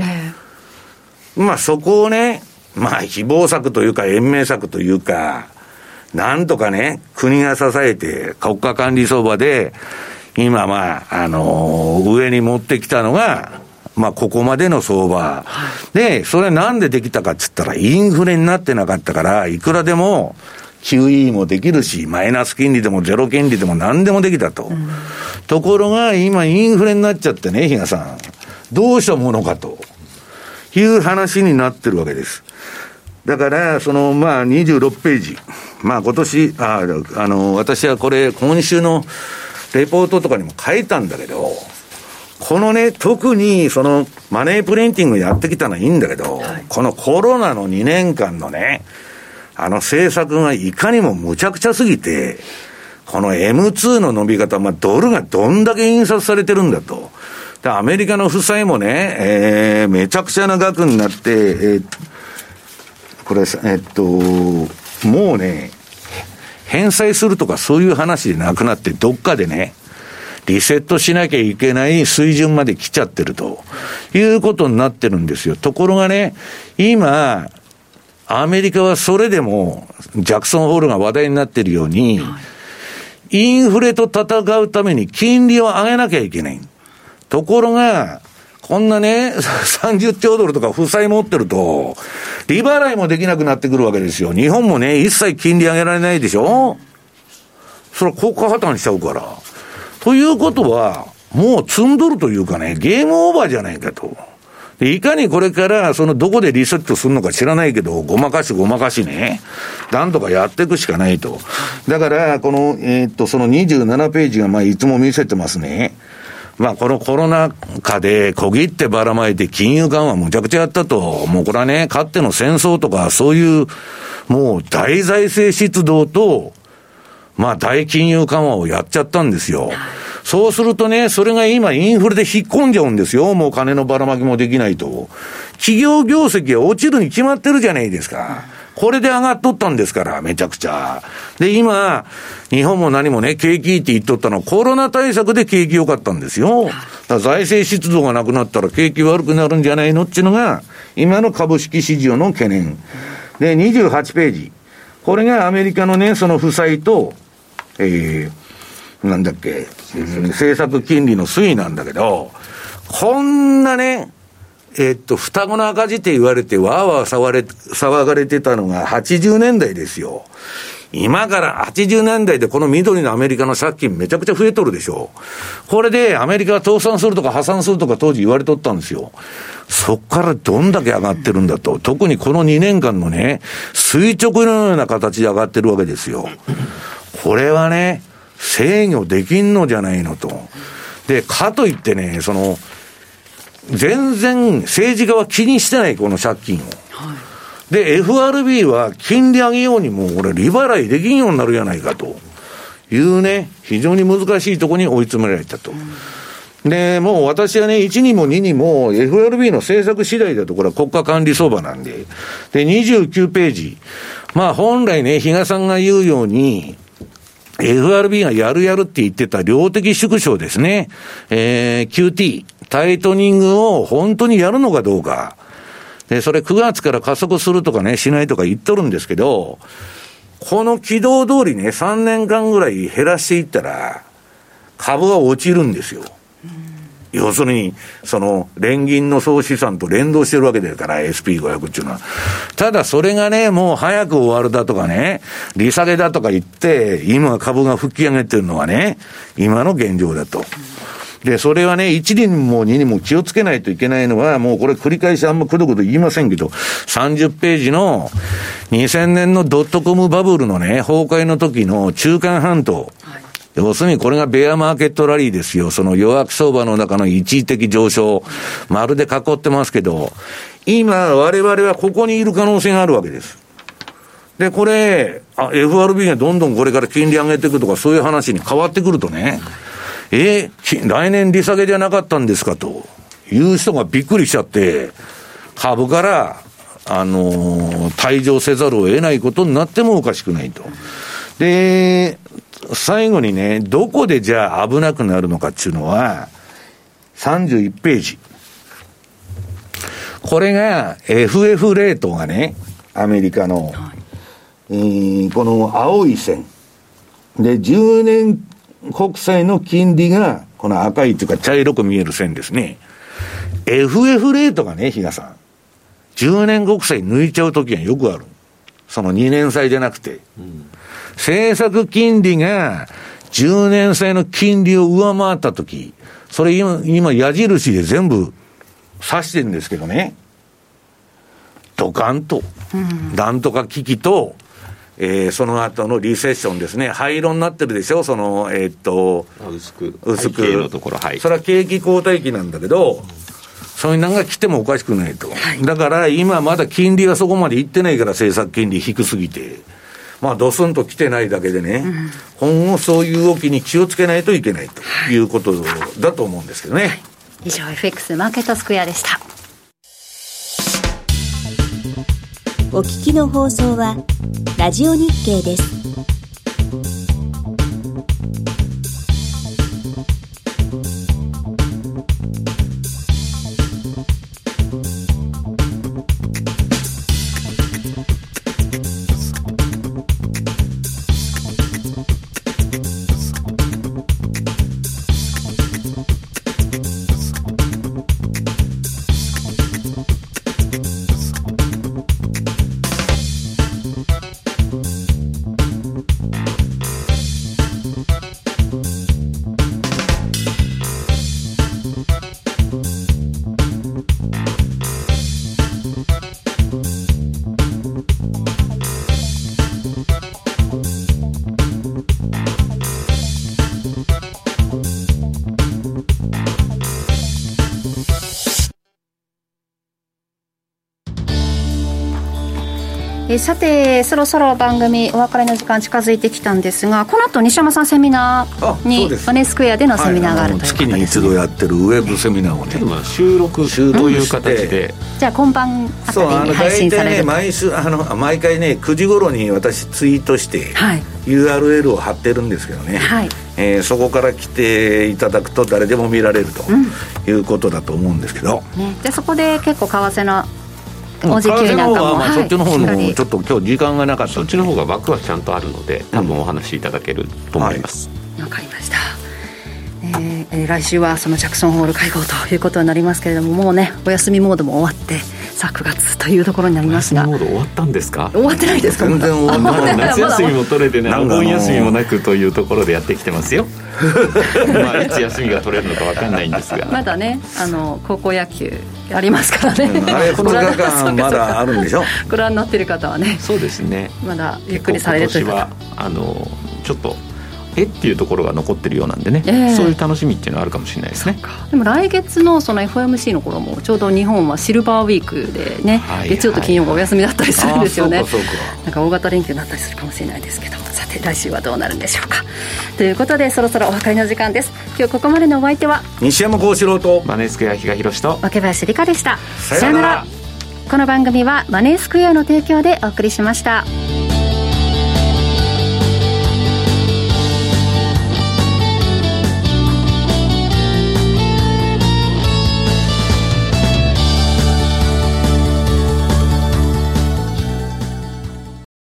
まあそこをね、まあ希望策というか延命策というか、なんとかね、国が支えて国家管理相場で、今まあ、あのー、上に持ってきたのが、まあ、ここまでの相場。で、それなんでできたかっつったら、インフレになってなかったから、いくらでも、QE もできるし、マイナス金利でもゼロ金利でも何でもできたと。うん、ところが、今インフレになっちゃってね、比嘉さん。どうしたものかと。いう話になってるわけです。だから、その、まあ、26ページ。まあ、今年、あ、あの、私はこれ、今週のレポートとかにも書いたんだけど、このね、特にそのマネープリンティングやってきたのはいいんだけど、はい、このコロナの2年間のね、あの政策がいかにもむちゃくちゃすぎて、この M2 の伸び方、まあ、ドルがどんだけ印刷されてるんだと。で、アメリカの負債もね、えー、めちゃくちゃな額になって、えー、これ、えっと、もうね、返済するとかそういう話でなくなって、どっかでね、リセットしなきゃいけない水準まで来ちゃってるということになってるんですよ。ところがね、今、アメリカはそれでも、ジャクソンホールが話題になってるように、インフレと戦うために金利を上げなきゃいけない。ところが、こんなね、30兆ドルとか負債持ってると、利払いもできなくなってくるわけですよ。日本もね、一切金利上げられないでしょそれは国家破綻しちゃうから。ということは、もう積んどるというかね、ゲームオーバーじゃないかと。いかにこれから、そのどこでリセットするのか知らないけど、ごまかしごまかしね、なんとかやっていくしかないと。だから、この、えー、っと、その27ページが、まあ、いつも見せてますね。まあ、このコロナ禍で小切ってばらまいて金融緩和むちゃくちゃやったと。もうこれはね、かっての戦争とか、そういう、もう大財政出動と、まあ大金融緩和をやっちゃったんですよ。そうするとね、それが今インフレで引っ込んじゃうんですよ。もう金のばらまきもできないと。企業業績が落ちるに決まってるじゃないですか。これで上がっとったんですから、めちゃくちゃ。で、今、日本も何もね、景気って言っとったのはコロナ対策で景気良かったんですよ。だから財政出動がなくなったら景気悪くなるんじゃないのっていうのが、今の株式市場の懸念。で、28ページ。これがアメリカのね、その負債と、えー、なんだっけ、政策金利の推移なんだけど、こんなね、えっと、双子の赤字って言われて、わーわー騒れ騒がれてたのが80年代ですよ。今から80年代でこの緑のアメリカの借金めちゃくちゃ増えとるでしょ。これでアメリカが倒産するとか破産するとか当時言われとったんですよ。そっからどんだけ上がってるんだと。特にこの2年間のね、垂直のような形で上がってるわけですよ。これはね、制御できんのじゃないのと。で、かといってね、その、全然政治家は気にしてない、この借金を。はい、で、FRB は金利上げようにもうこれ利払いできんようになるじゃないかというね、非常に難しいところに追い詰められたと。うんで、もう私はね、1にも2にも FRB の政策次第だと、これは国家管理相場なんで。で、29ページ。まあ本来ね、比嘉さんが言うように、FRB がやるやるって言ってた量的縮小ですね。えー、QT、タイトニングを本当にやるのかどうか。で、それ9月から加速するとかね、しないとか言っとるんですけど、この軌道通りね、3年間ぐらい減らしていったら、株は落ちるんですよ。要するに、その、連銀の総資産と連動してるわけですから、SP500 っていうのは。ただ、それがね、もう早く終わるだとかね、利下げだとか言って、今株が吹き上げてるのはね、今の現状だと。で、それはね、1にも2にも気をつけないといけないのは、もうこれ繰り返しあんまくどくど言いませんけど、30ページの2000年のドットコムバブルのね、崩壊の時の中間半島。要するにこれがベアマーケットラリーですよ。その弱気相場の中の一時的上昇。まるで囲ってますけど、今我々はここにいる可能性があるわけです。で、これ、FRB がどんどんこれから金利上げていくとかそういう話に変わってくるとね、え、来年利下げじゃなかったんですかという人がびっくりしちゃって、株から、あの、退場せざるを得ないことになってもおかしくないと。で、最後にね、どこでじゃあ危なくなるのかっていうのは、31ページ。これが FF レートがね、アメリカの、はい、えー、この青い線。で、10年国債の金利が、この赤いというか茶色く見える線ですね。FF レートがね、比嘉さん。10年国債抜いちゃうときはよくある。その2年債じゃなくて。うん政策金利が10年債の金利を上回ったとき、それ今、今矢印で全部指してるんですけどね、ドカンと、なんとか危機と、えー、その後のリセッションですね、灰色になってるでしょ、その、えー、っと、薄く、薄く、のところ、はい、それは景気後退期なんだけど、そういうのが来てもおかしくないと、はい、だから今、まだ金利がそこまでいってないから、政策金利低すぎて。まあ、ドスンと来てないだけでね、うん、今後そういう動きに気をつけないといけないということだと思うんですけどね。はい、以上、FX マーケットスクエアでした。お聞きの放送は、ラジオ日経です。さてそろそろ番組お別れの時間近づいてきたんですがこの後西山さんセミナーにマネースクエアでのセミナーがあるということです、ね、月に一度やってるウェブセミナーをね。収録という形で、じゃあ今晩あたりに配信されるね毎週あの毎回ね9時頃に私ツイートして、はい、URL を貼ってるんですけどね、はい。えー、そこから来ていただくと誰でも見られるということだと思うんですけど、うんね、でそこで結構為替のお時給なんかも、まあ、そっちの方のちょっと今日時間がなかった。そっちの方が枠はちゃんとあるので多分お話しいただけると思います。わ、うんはい、かりました。えー、来週はそのジャクソンホール会合ということになりますけれどももうねお休みモードも終わってさあ9月というところになりますが。モード終わったんですか？終わってないですか？全然終わってない。夏休みも取れてない。お盆休みもなくというところでやってきてますよまあいつ休みが取れるのか分かんないんですが。まだねあの高校野球ありますからね、あれ2日間まだあるんでしょ？ご覧になってる方はね。そうですね。まだゆっくりされるというか。あのちょっとえっていうところが残ってるようなんでね、えー、そういう楽しみっていうのはあるかもしれないですね。でも来月のその FOMC の頃もちょうど日本はシルバーウィークでね、はいはい、月曜と金曜がお休みだったりするんですよね。なんか大型連休になったりするかもしれないですけどさて来週はどうなるんでしょうか。ということでそろそろお別れの時間です。今日ここまでのお相手は西山幸四郎とマネースクエア比嘉宏と若林理香でした。さよなら。この番組はマネースクエアの提供でお送りしました。